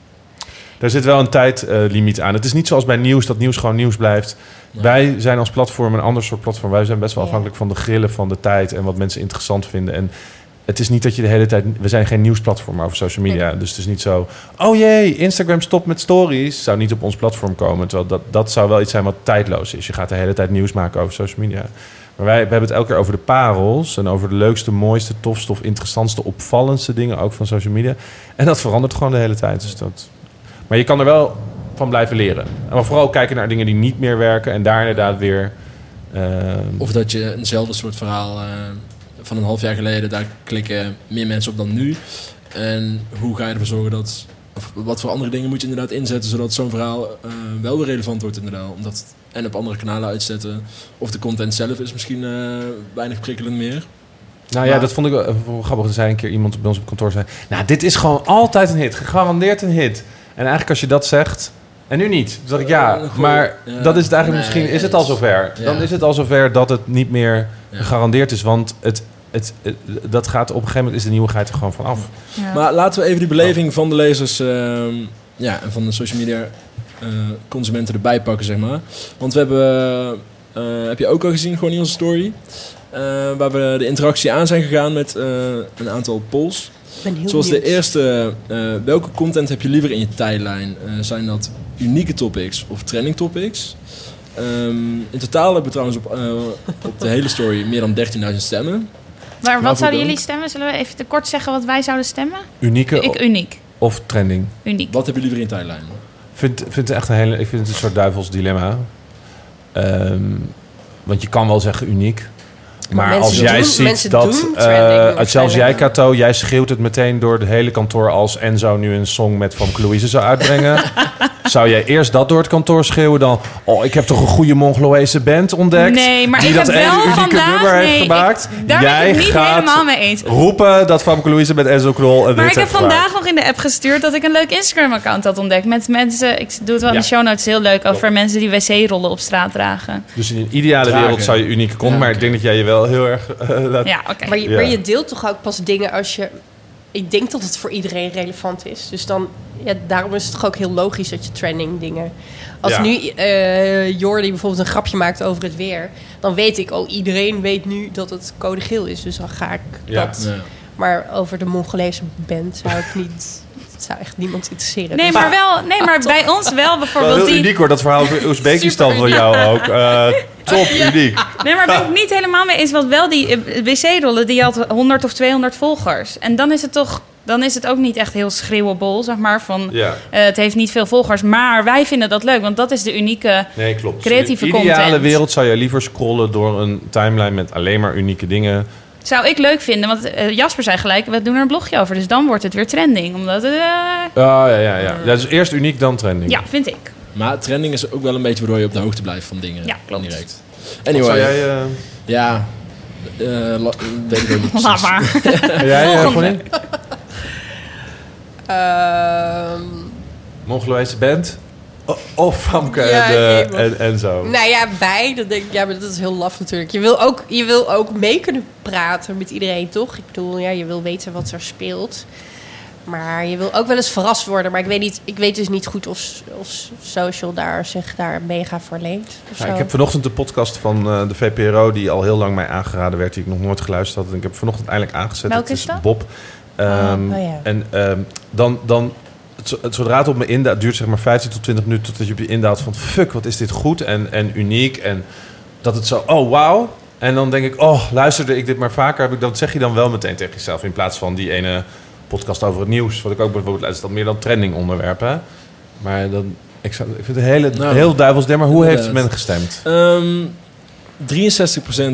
Daar zit wel een tijdlimiet aan. Het is niet zoals bij nieuws, dat nieuws gewoon nieuws blijft. Wij zijn als platform een ander soort platform. Wij zijn best wel Ja. afhankelijk van de grillen van de tijd... en wat mensen interessant vinden. En het is niet dat je de hele tijd... We zijn geen nieuwsplatform over social media. Dus het is niet zo... Oh jee, Instagram stopt met stories. Zou niet op ons platform komen. Terwijl dat, dat zou wel iets zijn wat tijdloos is. Je gaat de hele tijd nieuws maken over social media. Maar wij we hebben het elke keer over de parels. En over de leukste, mooiste, tofste of interessantste, opvallendste dingen ook van social media. En dat verandert gewoon de hele tijd. Dus dat... Maar je kan er wel van blijven leren. En maar vooral kijken naar dingen die niet meer werken. En daar inderdaad weer... ehm, Of dat je eenzelfde soort verhaal eh, van een half jaar geleden, daar klikken meer mensen op dan nu. En hoe ga je ervoor zorgen dat. Of wat voor andere dingen moet je inderdaad inzetten, zodat zo'n verhaal eh, wel weer relevant wordt, inderdaad. Omdat het- en op andere kanalen uitzetten. Of de content zelf is misschien eh, weinig prikkelend meer. Nou ja, Maar- dat vond ik wel wel grappig. Er zei een keer iemand bij ons op kantoor zei... Nou, dit is gewoon altijd een hit. Gegarandeerd een hit. En eigenlijk als je dat zegt... En nu niet. Toen dacht ik, ja, Eh, maar Ja. dat is het eigenlijk Nee, misschien... Is het al zover? Ja. Dan is het al zover dat het niet meer gegarandeerd is. Want het, het, het- dat gaat op een gegeven moment... is de nieuwigheid er gewoon van af. Ja. Maar laten we even die beleving van de lezers ehm, ja, en van de social media eh, consumenten erbij pakken, zeg maar. Want we hebben, eh, heb je ook al gezien, gewoon in onze story, eh, waar we de interactie aan zijn gegaan met eh, een aantal polls. Zoals de eerste, eh, welke content heb je liever in je tijdlijn? Zijn dat unieke topics of trending topics? Ehm, in totaal hebben we trouwens op, op de hele story meer dan 13.000 stemmen. Maar wat zouden jullie stemmen? Zullen we even te kort zeggen wat wij zouden stemmen? Unieke Ik uniek. of trending. Uniek. Wat heb je liever in tijdlijn? vind, vind het echt een hele, ik vind het een soort duivels dilemma. Ehm, want je kan wel zeggen uniek. Maar mensen als jij doen- ziet dat, eh, zelfs jij. Kato, jij schreeuwt het meteen door het hele kantoor als Enzo nu een song met Van Louise zou uitbrengen. Zou jij eerst dat door het kantoor schreeuwen dan... Oh, ik heb toch een goede Mongoloese band ontdekt? Nee, maar die ik dat heb wel unieke vandaag... nummer nee, heeft ik- gemaakt. daar ben jij ik het niet gaat helemaal mee eens. roepen dat Famke Louise met Enzo Knol... een Maar ik heb gemaakt. vandaag nog in de app gestuurd dat ik een leuk Instagram-account had ontdekt. Met mensen, ik doe het wel in Ja. de show notes heel leuk, over mensen die wc-rollen op straat dragen. Dus in een ideale Dragen. wereld zou je unieke kont... Ja, maar ik denk dat jij je wel heel erg eh, laat... Ja, oké. Maar je, Ja. maar je deelt toch ook pas dingen als je... Ik denk dat het voor iedereen relevant is. Dus dan, ja, daarom is het toch ook heel logisch dat je trending dingen... Als Ja. nu eh Jordi bijvoorbeeld een grapje maakt over het weer... dan weet ik, oh, iedereen weet nu dat het code geel is. Dus dan ga ik Ja. dat... Ja. Maar over de Mongolese band zou ik niet... Het zou echt niemand interesseren. Nee, Dus- maar, wel, nee, maar bij ons wel Wel bijvoorbeeld heel die... uniek hoor, dat verhaal over Oezbekistan van jou ook. Eh, top, uniek. Nee, maar ben ik niet helemaal mee eens. Want wel die eh, wc-rollen, die had 100 of 200 volgers. En dan is het toch... Dan is het ook niet echt heel schreeuwable, zeg maar. Van, Ja, eh, het heeft niet veel volgers. Maar wij vinden dat leuk, want dat is de unieke... nee, klopt. Creatieve In de ideale content. wereld zou je liever scrollen door een timeline met alleen maar unieke dingen. Zou ik leuk vinden, want eh, Jasper zei gelijk... we doen er een blogje over, dus dan wordt het weer trending. Omdat het... eh, Ah, ja, ja, ja. ja. Dus eerst uniek, dan trending. ja, vind ik. Maar trending is ook wel een beetje waardoor je op de hoogte blijft van dingen. Ja, klopt. Direct. Wat Anyway, zou jij... eh, ja... eh, la- weet ik ook niet Laat maar. jij, Volgende. Connie? Ehm, band? Of Famke Ja, en, eh, en, en zo. Nou ja, wij, dat denk ik, ja, maar dat is heel laf natuurlijk. Je wil, ook, je wil ook mee kunnen praten met iedereen, toch? Ik bedoel, ja, je wil weten wat er speelt. Maar je wil ook wel eens verrast worden. Maar ik weet, niet, ik weet dus niet goed of, of social daar zich daar mega voor leent. Ja, zo. ik heb vanochtend de podcast van eh, de VPRO, die al heel lang mij aangeraden werd, die ik nog nooit geluisterd had. En ik heb vanochtend eindelijk aangezet. Welke het is dat? Bob. Ehm, oh ja. En ehm, dan, dan het, zo- het- zodra het op me indaalt, duurt zeg maar 15 tot 20 minuten totdat je op je indaalt van fuck, wat is dit goed en, en uniek. En dat het zo, oh wauw. En dan denk ik, oh, luisterde ik dit maar vaker, heb ik, dat zeg je dan wel meteen tegen jezelf. In plaats van die ene podcast over het nieuws, wat ik ook bijvoorbeeld luister, dat meer dan trending onderwerpen. Maar dan, ik, zou, ik vind het hele, Nou, heel duivels maar hoe heeft men gestemd? Ehm 63%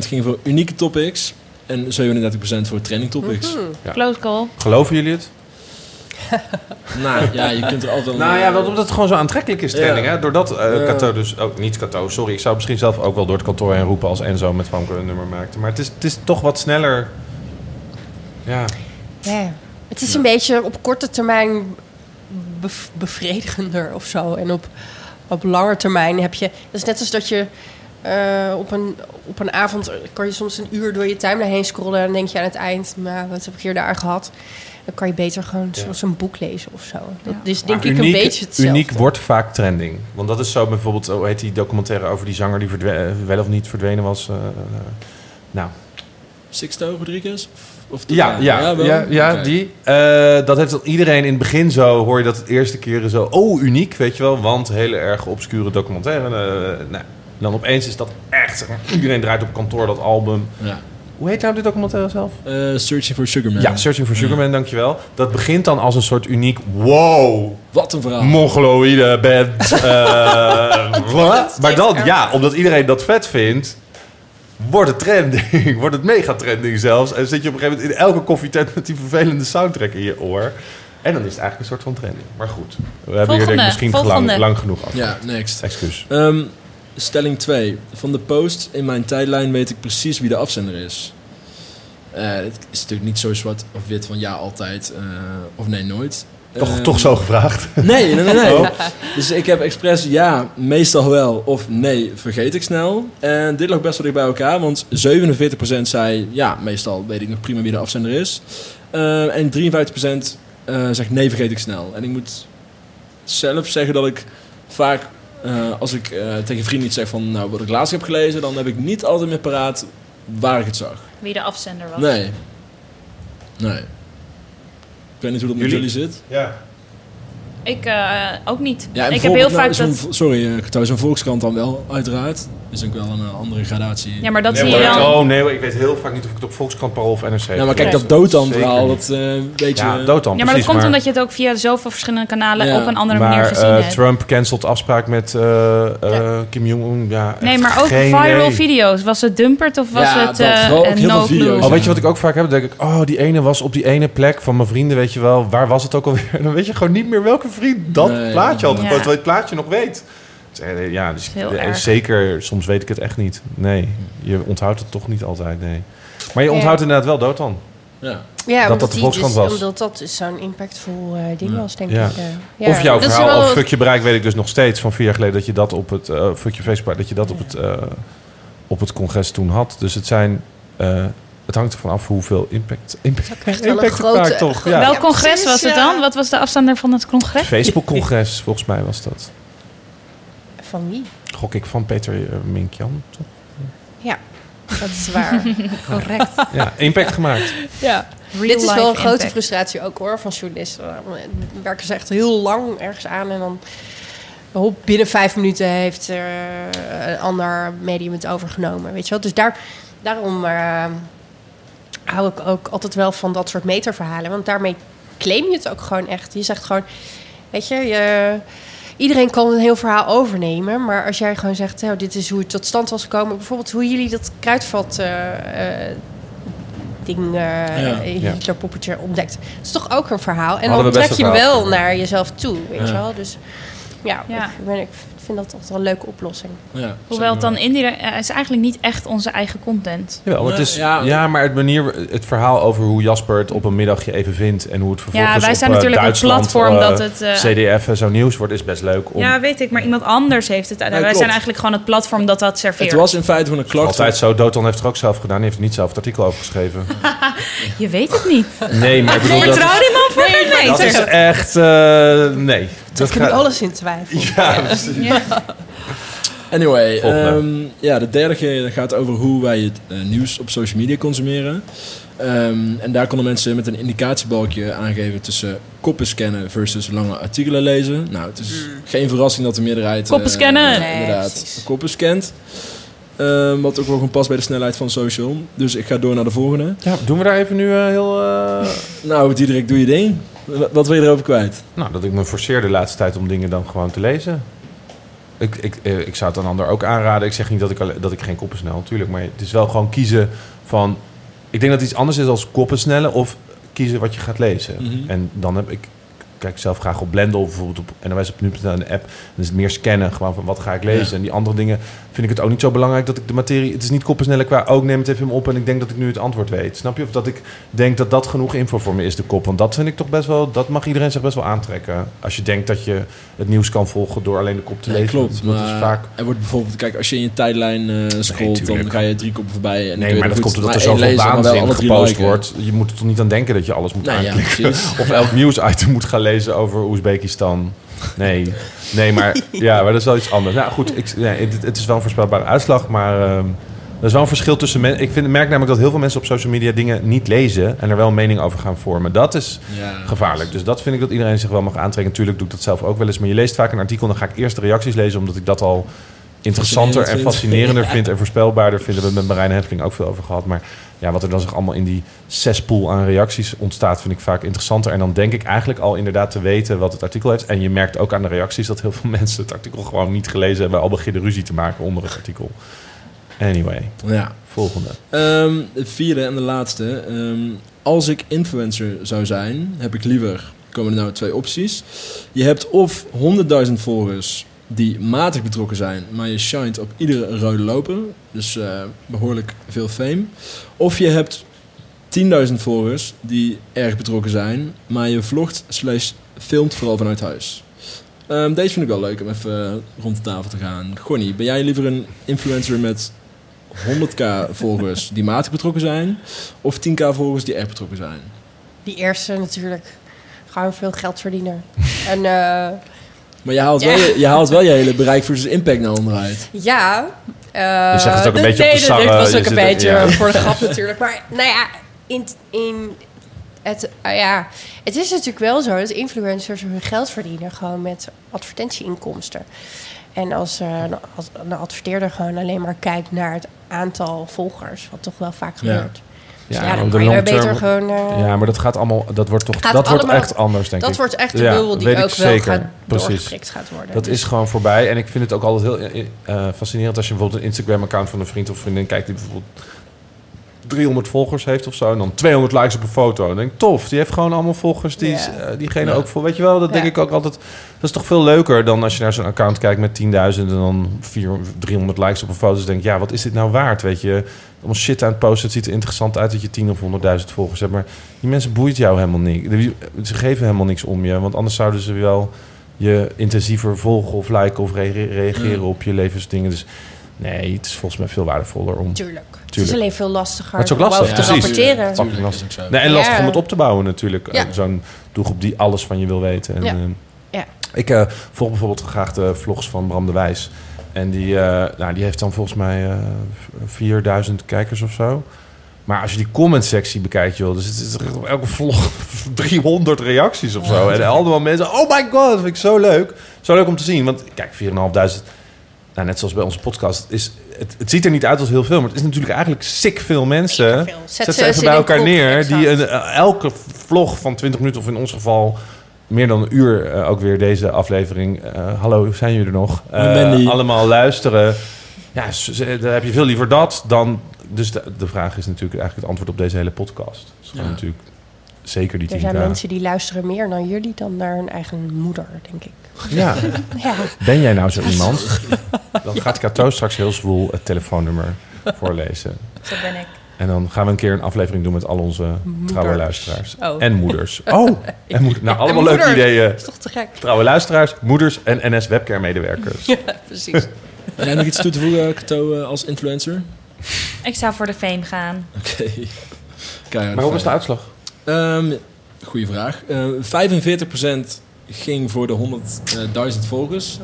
ging voor unieke topics en 37% voor trending topics. Mhm. Ja. Close call. Geloven jullie het? Nou ja, je kunt er altijd wel... Nou ja, wel omdat het gewoon zo aantrekkelijk is, trending. Ja. Hè? Doordat eh Ja. Cato dus... ook niet Cato, sorry. Ik zou misschien zelf ook wel door het kantoor heen roepen... als Enzo met Famke een nummer maakte. Maar het is, het is toch wat sneller... Ja. Ja. Het is een beetje op korte termijn bev- bevredigender of zo. En op, op lange termijn heb je... Dat is net als dat je eh, op, een, op een avond... kan je soms een uur door je timeline heen scrollen... en dan denk je aan het eind... nou, wat heb ik hier daar gehad? Dan kan je beter gewoon Ja. soms een boek lezen of zo. Dat Ja. is denk Maar ik uniek, een beetje hetzelfde. Uniek wordt vaak trending. Want dat is zo bijvoorbeeld... Hoe heet die documentaire over die zanger... die eh, wel of niet verdwenen was? eh, eh, nou, Sixto Rodriguez? Of, Ja, ja, ja, ja, die. Eh, dat heeft iedereen in het begin zo, hoor je dat het eerste keren zo, oh, uniek, weet je wel, want hele erg obscure documentaire. eh, nou, dan opeens is dat echt, iedereen draait op kantoor dat album. Ja. Hoe heet nou die documentaire zelf? Eh, Searching for Sugar Man. Ja, Searching for Sugar Man, dankjewel. Dat begint dan als een soort uniek, wow, Wat een verhaal. mongoloïde band. eh, wat? Maar dan, ja, omdat iedereen dat vet vindt, wordt het trending. wordt het mega trending zelfs. En zit je op een gegeven moment in elke koffietent met die vervelende soundtrack in je oor. En dan is het eigenlijk een soort van trending. Maar goed, we hebben hier denk ik misschien lang, lang genoeg af. Ja, next. Excuus. Ehm, stelling 2. Van de post in mijn tijdlijn weet ik precies wie de afzender is. Eh, het is natuurlijk niet zo zwart of wit van ja, altijd eh, of nee, nooit. Toch, Ehm, toch zo gevraagd. Nee, nee, nee. nee. Oh. Dus ik heb expres ja, meestal wel of nee, vergeet ik snel. En dit lag best wel dicht bij elkaar, want 47% zei ja, meestal weet ik nog prima wie de afzender is. Eh, en 53% eh, zegt nee, vergeet ik snel. En ik moet zelf zeggen dat ik vaak, eh, als ik eh, tegen vrienden iets zeg van nou, wat ik laatst heb gelezen, dan heb ik niet altijd meer paraat waar ik het zag. Wie de afzender was. Nee. Nee. Ik weet niet hoe dat met Jullie? zit. Ja. Ik eh, ook niet. Ja, ik heb heel bijvoorbeeld, vaak nou, dat... zo'n- Sorry, uh, zo'n Volkskrant dan wel, uiteraard. Is ook wel een eh, andere gradatie. Ja, maar dat Nee, zie je dan. Oh nee, ik weet heel vaak niet of ik het op Volkskrant, Parool of NRC heb Ja, maar kijk, dat Dotan-verhaal, Zeker dat eh weet je... Ja, Dotan, Ja, maar dat precies, komt omdat je het ook via zoveel verschillende kanalen Ja. op een andere maar, manier gezien eh, hebt. Trump cancelt afspraak met Kim Jong-un. Ja, Nee, maar ook viral video's. Was het dumpert of was Ja, het dat, eh, wel ook een heel veel no video's. Oh, weet je wat ik ook vaak heb? Dan denk ik, oh, die ene was op die ene plek van mijn vrienden, weet je wel. Waar was het ook alweer? En dan weet je gewoon niet meer welke vriend dat Nee, plaatje had. ja. Terwijl je het plaatje nog weet. Dus, eh, ja, dus Heel eh, erg. zeker, soms weet ik het echt niet. Nee, je onthoudt het toch niet altijd, nee. Maar je Ja. onthoudt inderdaad wel dood dan. Ja. Ja, dat omdat de die Volkskrant dus, was. Omdat dat dus zo'n impactvol eh, ding Ja. was, denk Ja. ik. eh. Ja. Of jouw Dat verhaal wel- over Fuck je bereik weet ik dus nog steeds van vier jaar geleden dat je dat op het eh Fuck je Facebook dat je dat op het eh, op het congres toen had. Dus het zijn eh, het hangt ervan af hoeveel impact impact, echt wel een impact het grote- maakt, toch? Ja. Welk congres was het dan? Wat was de afstander van het congres? Facebook congres volgens mij was dat. Van wie? Gok ik van Peter eh, Minkjan. Ja, dat is waar. Correct. Ja, impact gemaakt. ja. Real Dit is wel een grote impact. frustratie ook hoor, van journalisten. Dan werken ze echt heel lang ergens aan en dan hop, binnen vijf minuten heeft eh, een ander medium het overgenomen. Weet je wel? Dus daar, daarom eh, hou ik ook altijd wel van dat soort meterverhalen. Want daarmee claim je het ook gewoon echt. Je zegt gewoon, weet je, je iedereen kan een heel verhaal overnemen. Maar als jij gewoon zegt, nou, dit is hoe het tot stand was gekomen. Bijvoorbeeld hoe jullie dat kruidvat eh, eh, ding, eh Ja. Hitlerpoppetje ontdekt. Dat is toch ook een verhaal. En Hadden dan trek je hem wel naar jezelf toe, weet Ja. je wel. Dus ja, Ja. Ik, ben, ik vind dat altijd wel een leuke oplossing. Ja, Hoewel het dan indirect... eh, is eigenlijk niet echt onze eigen content. Jawel, het is, Ja. ja, maar het, manier, het verhaal over hoe Jasper het op een middagje even vindt... en hoe het vervolgens Ja, wij op, zijn eh, natuurlijk een Duitsland, platform eh, dat het... eh, CDF en zo nieuws wordt, is best leuk om... ja, weet ik, maar iemand anders heeft het. Wij klopt. zijn eigenlijk gewoon het platform dat dat serveert. Het was in feite van een klacht. Altijd zo. Doton heeft het ook zelf gedaan. Die heeft er niet zelf het artikel over geschreven. Je weet het niet. Nee, maar ik bedoel... dat, Vertrouw die man voor nee, nee. dat is het. echt... nee. Dat ik heb nu alles in twijfel. Ja, precies. Ja. Anyway, ehm, ja, de derde gaat over hoe wij het eh, nieuws op social media consumeren. Ehm, en daar konden mensen met een indicatiebalkje aangeven tussen koppen scannen versus lange artikelen lezen. Nou, het is geen verrassing dat de meerderheid... Koppen eh, scannen. Nee, inderdaad, precies. koppen scant. Ehm, wat ook wel gewoon past bij de snelheid van social. Dus ik ga door naar de volgende. Ja, doen we daar even nu eh, heel... Nou, Diederik, doe je ding. Wat- wil je erover kwijt? Nou, dat ik me forceer de laatste tijd om dingen dan gewoon te lezen. Ik, ik, eh, ik zou het een ander ook aanraden. Ik zeg niet dat ik, dat ik geen koppen snel, natuurlijk. Maar het is wel gewoon kiezen van... Ik denk dat het iets anders is als koppen snellen of kiezen wat je gaat lezen. Mhm. En dan heb ik... ik Kijk zelf graag op Blendel, bijvoorbeeld op NOS op nu.nl de app. Dan is het meer scannen, gewoon van wat ga ik lezen. Ja. En die andere dingen vind ik het ook niet zo belangrijk dat ik de materie... Het is niet koppen sneller qua, ook neem het even op en ik denk dat ik nu het antwoord weet. Snap je? Of dat ik denk dat dat genoeg info voor me is, de kop. Want dat vind ik toch best wel... Dat mag iedereen zich best wel aantrekken. Als je denkt dat je het nieuws kan volgen door alleen de kop te Nee, lezen. klopt. Dat maar is vaak... er wordt bijvoorbeeld, kijk, als je in je tijdlijn scrolt, dan ga je drie koppen voorbij. En Nee, maar dat goed komt omdat er zoveel waanzin gepost wordt. Je moet er toch niet aan denken dat je alles moet ja, aanklikken. Of elk nieuwsitem moet gaan lezen over Oezbekistan. Nee, nee maar, ja, maar dat is wel iets anders. Nou goed, ik, nee, het, het is wel een voorspelbare uitslag, maar ehm, er is wel een verschil tussen mensen. Ik vind, merk namelijk dat heel veel mensen op social media dingen niet lezen en er wel een mening over gaan vormen. Dat is Ja. gevaarlijk. Dus dat vind ik dat iedereen zich wel mag aantrekken. Natuurlijk doe ik dat zelf ook wel eens. Maar je leest vaak een artikel en dan ga ik eerst de reacties lezen, omdat ik dat al interessanter en fascinerender Ja. vind en voorspelbaarder vind. Daar hebben we met Marijn Heffeling ook veel over gehad. Maar ja, wat er dan zich allemaal in die cesspool aan reacties ontstaat, vind ik vaak interessanter. En dan denk ik eigenlijk al inderdaad te weten wat het artikel heeft. En je merkt ook aan de reacties dat heel veel mensen het artikel gewoon niet gelezen hebben, al beginnen ruzie te maken onder het artikel. Anyway, Ja. volgende. Ehm, de vierde en de laatste. Ehm, als ik influencer zou zijn, heb ik liever... komen er nou twee opties. Je hebt of 100.000 volgers die matig betrokken zijn... maar je shined op iedere rode loper. Dus eh, behoorlijk veel fame. Of je hebt 10.000 volgers die erg betrokken zijn... maar je vlogt slash filmt vooral vanuit huis. Ehm, deze vind ik wel leuk om even rond de tafel te gaan. Gonnie, ben jij liever een influencer met 100k volgers die matig betrokken zijn, of 10k volgers die erg betrokken zijn. Die eerste natuurlijk. Gewoon veel geld verdienen. en eh, Maar je haalt, Ja. wel, je, je haalt wel je hele bereik versus impact naar onderuit. ja. eh, Je zegt het ook een dat- beetje op de sarre, Dat was ook een er- beetje ja. voor de grap natuurlijk. Maar nou ja, in, in, Het, ah ja, het is natuurlijk wel zo dat influencers hun geld verdienen gewoon met advertentieinkomsten. En als eh, een ad- een adverteerder gewoon alleen maar kijkt naar het aantal volgers, wat toch wel vaak Ja. Gebeurt. Ja, maar dan kan je beter gewoon... eh, Ja, maar dat gaat allemaal, dat wordt toch, dat wordt echt anders, denk dat ik. wordt echt de bubbel die ook wel gaat doorgeprikt gaat worden. Dat Dus- is gewoon voorbij. En ik vind het ook altijd heel eh, eh, fascinerend als je bijvoorbeeld een Instagram-account van een vriend of vriendin kijkt die bijvoorbeeld 300 volgers heeft of zo. En dan 200 likes op een foto. Dan denk ik, tof, die heeft gewoon allemaal volgers die Ja. eh, diegene Ja. ook voor. Weet je wel, dat denk ik ook altijd. Dat is toch veel leuker dan als je naar zo'n account kijkt met 10.000 en dan 400, 300 likes op een foto. Dus denk ik, ja, wat is dit nou waard? Weet je, allemaal shit aan het posten. Het ziet er interessant uit dat je 10 of 100.000 volgers hebt. Maar die mensen boeit jou helemaal niks. Ze geven helemaal niks om je. Want anders zouden ze wel je intensiever volgen of liken of re- reageren Mm. op je levensdingen. Dus nee, het is volgens mij veel waardevoller om. Tuurlijk. Het is alleen veel lastiger Maar het is ook lastig, te precies. rapporteren. Lastig. Nee, en lastig Ja. om het op te bouwen natuurlijk. Ja. Eh, Zo'n doelgroep die alles van je wil weten. En, Ja. eh, Ja. Ik eh, volg bijvoorbeeld graag de vlogs van Bram de Wijs. En die, eh, nou, die heeft dan volgens mij eh, 4000 kijkers of zo. Maar als je die comment-sectie bekijkt, joh, dus het is elke vlog 300 reacties of zo. En allemaal mensen, oh my god, dat vind ik zo leuk. Zo leuk om te zien. Want kijk, 4.500, nou, net zoals bij onze podcast, is, het, het ziet er niet uit als heel veel. Maar het is natuurlijk eigenlijk sick veel mensen. Veel. Zet Zet ze even bij elkaar groep, neer. exact. Die een, eh, elke vlog van 20 minuten, of in ons geval meer dan een uur, eh, ook weer deze aflevering. eh, hallo, zijn jullie er nog? Eh, Mandy. allemaal luisteren. Ja, dan heb je veel liever dat dan. Dus de, de vraag is natuurlijk eigenlijk het antwoord op deze hele podcast. Is gewoon Ja. natuurlijk zeker die Er 10 zijn mensen die luisteren meer naar jullie dan naar hun eigen moeder, denk ik. Ja, Ja, ben jij nou zo iemand? Dan gaat Cato straks heel zwoel het telefoonnummer voorlezen. Zo ben ik. En dan gaan we een keer een aflevering doen met al onze trouwe luisteraars. Oh. En moeders. Oh, en moed- nou, allemaal leuke ideeën. dat is toch te gek? Trouwe luisteraars, moeders en NS webcare-medewerkers. Ja, precies. Heb jij nog iets toe te voegen, Kato, eh, als influencer? Ik zou voor de fame gaan. Oké. Keihard Maar hoe was de uitslag? Ehm, goeie vraag. Eh 45% ging voor de 100.000 volgers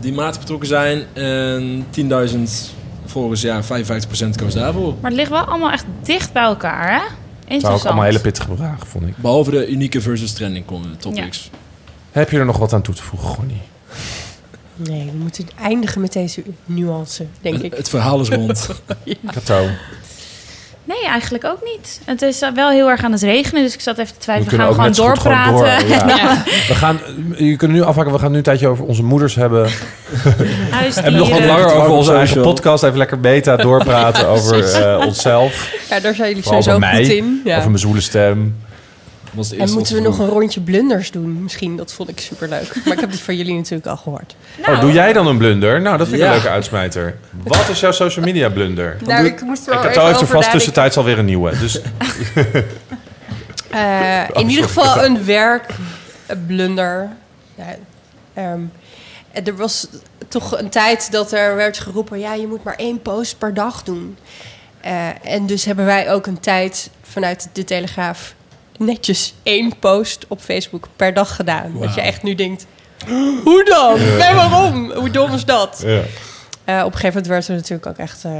die matig betrokken zijn. En 10.000 volgers, ja, 55% koos daarvoor. Maar het ligt wel allemaal echt dicht bij elkaar, hè? Het waren ook Interessant. allemaal hele pittige vragen, vond ik. Behalve de unieke versus trending topics. Heb je er nog wat aan toe te voegen, Gonnie? Nee, we moeten eindigen met deze nuance, denk Het, ik. het verhaal is rond. Cato, Nee, eigenlijk ook niet. Het is eh, wel heel erg aan het regenen, dus ik zat even te we twijfelen. We, kunnen gaan ook gewoon net zo goed doorpraten. gewoon door. Ja. We gaan, je kunt nu afhaken, we gaan nu een tijdje over onze moeders hebben. Huisdieren. En nog wat langer over onze eigen podcast. Even lekker beta doorpraten over eh, onszelf. Ja, daar zijn jullie Vooral sowieso over mij. goed in. Ja. Over mijn zoele stem. Was de En moeten we nog een rondje blunders doen? Misschien, dat vond ik superleuk. Maar ik heb die van jullie natuurlijk al gehoord. Nou, Oh, doe jij dan een blunder? Nou, dat vind ik Ja. een leuke uitsmijter. Wat is jouw social media blunder? Nou, ik moest wel heeft er vast tussentijds alweer een nieuwe. Dus Eh, Oh, in ieder sorry. geval een werkblunder. Ja, ehm, en er was toch een tijd dat er werd geroepen... ja, je moet maar één post per dag doen. Eh, en dus hebben wij ook een tijd vanuit de Telegraaf... netjes één post op Facebook per dag gedaan. Dat je echt nu denkt... Hoe dan? En waarom? Hoe dom is dat? ja. Eh, op een gegeven moment werd er natuurlijk ook echt eh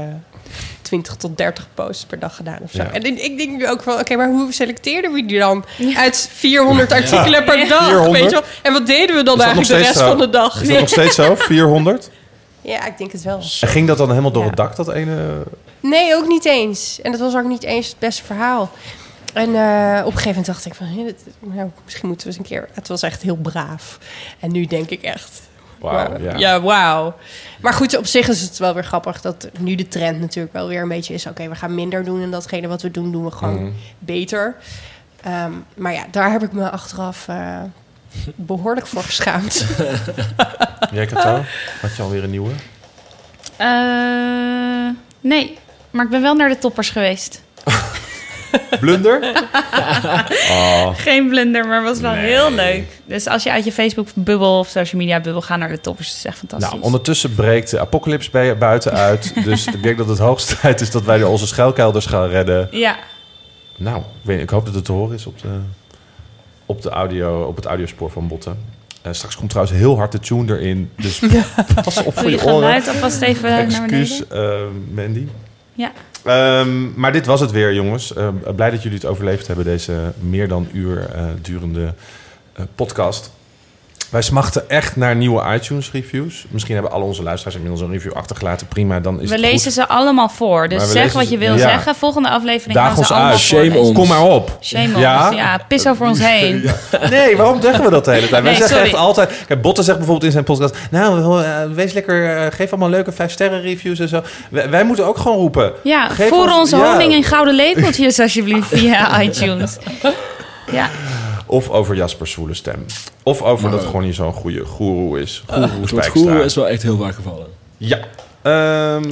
20 tot 30 posts per dag gedaan of zo. Ja. En ik, denk nu ook van, oké, maar hoe selecteerden we die dan uit 400 artikelen per dag? 400? Weet je wel? En wat deden we dan eigenlijk de rest zo? van de dag? Is dat nog steeds zo? 400? Ja, ik denk het wel. En ging dat dan helemaal door Ja. het dak, dat ene... Nee, ook niet eens. En dat was ook niet eens het beste verhaal. En eh, op een gegeven moment dacht ik van, dit- nou, misschien moeten we eens een keer... Het was echt heel braaf. En nu denk ik echt, Wauw, Wauw. ja. Ja, wauw. Maar goed, op zich is het wel weer grappig dat nu de trend natuurlijk wel weer een beetje is... oké, we gaan minder doen en datgene wat we doen, doen we gewoon Mhm. beter. Ehm, maar ja, daar heb ik me achteraf eh, behoorlijk voor geschaamd. Jij, Cato? Had je alweer een nieuwe? Eh, nee, maar ik ben wel naar de toppers geweest. Blunder? Oh, Geen blunder, maar was wel Nee. heel leuk. Dus als je uit je Facebook-bubbel of social media-bubbel gaat naar de toppers, is het echt fantastisch. Nou, ondertussen breekt de apocalypse bij- buiten uit. Dus ik denk dat het hoogste tijd is dat wij onze schuilkelders gaan redden. Ja, Nou, ik, weet, ik hoop dat het te horen is op, de, op, de audio, op het audiospoor van Botten. Eh, straks komt trouwens heel hard de tune erin. Dus pas op voor je je oren. geluid alvast even naar beneden. Excuus, eh, Mandy. Ja. Ehm, maar dit was het weer, jongens. Eh, blij dat jullie het overleefd hebben, deze meer dan uur eh, durende eh, podcast. Wij smachten echt naar nieuwe iTunes-reviews. Misschien hebben alle onze luisteraars inmiddels een review achtergelaten. Prima, dan is We het lezen goed. ze allemaal voor. Dus zeg wat je ze- wil ja. zeggen. Volgende aflevering Daag gaan ze ons allemaal uit. Shame voorlezen. on. Kom maar op. Shame on Ja? ons. Ja, pis over ons heen. Nee, waarom zeggen we dat de hele tijd? Wij Nee, zeggen sorry. echt altijd... Kijk, Botte zegt bijvoorbeeld in zijn podcast... Nou, eh, wees lekker... eh, geef allemaal leuke vijf sterren reviews en zo. Wij, wij moeten ook gewoon roepen. Ja, Geef voer ons- onze ja. honing in gouden lepeltjes alsjeblieft via iTunes. Ja, Of over Jasper's zwoele stem. Of over Maar- dat gewoon niet zo'n goede goeroe is. Goeroe Spijkstra. goeroe is wel echt heel vaak gevallen. Ja. Ehm,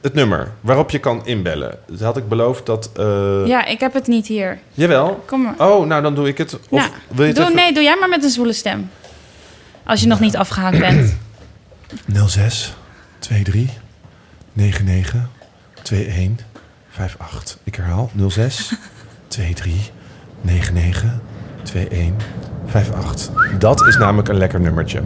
het nummer waarop je kan inbellen. Dat had ik beloofd dat... eh, ja, ik heb het niet hier. Jawel. Kom maar. Oh, nou dan doe ik het. Of Ja, wil je het Doe, even... nee, doe jij maar met een zwoele stem. Als je nog niet afgehaakt bent. 06 23 99 21 58. Ik herhaal 06 23 99 21 58. Dat is namelijk een lekker nummertje.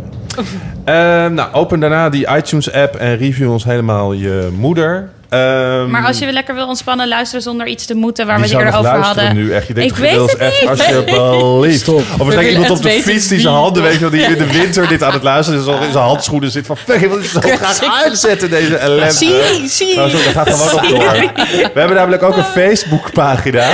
Ehm, nou, open daarna die iTunes-app en review ons helemaal je moeder. Ehm, Maar als je weer lekker wil ontspannen, luisteren zonder iets te moeten waar we het eerder nog over luisteren hadden. nu echt? Je denkt Ik weet het echt alsjeblieft. Stop. Of willen iemand op de fiets die zijn handen, weet je wel, die in de winter dit aan het luisteren is, al in zijn handschoenen zit van, fuck, ik wil zo graag uitzetten, deze ellende. Siri, Siri. Nou, dat gaat gewoon op door. We hebben namelijk ook een Facebook-pagina.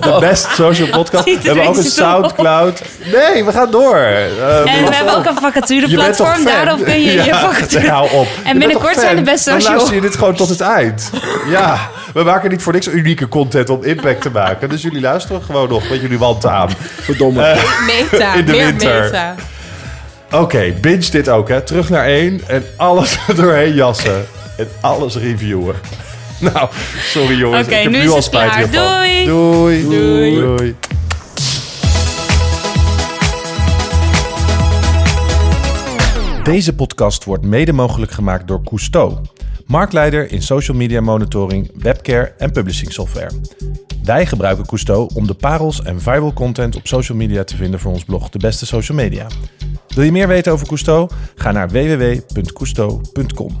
De Best Social Podcast. We hebben ook een. Soundcloud. Nee, we gaan door. Eh, En we hebben ook een vacatureplatform, daarop kun je je vacature... hou op. Bent binnenkort zijn de Best Dan Social. luister je dit gewoon tot het Ja, we maken niet voor niks unieke content om impact te maken. Dus jullie luisteren gewoon nog met jullie wand aan. Verdomme. Meta, In de meer winter. meta. Oké, binge dit ook, hè. Terug naar één en alles doorheen jassen. En alles reviewen. Nou, sorry jongens. Oké, ik heb nu al spijt klaar. hiervan. Doei. Doei. Doei. Deze podcast wordt mede mogelijk gemaakt door Cousteau. Marktleider in social media monitoring, webcare en publishing software. Wij gebruiken Cousteau om de parels en viral content op social media te vinden voor ons blog De Beste Social Media. Wil je meer weten over Cousteau? Ga naar www.cousteau.com.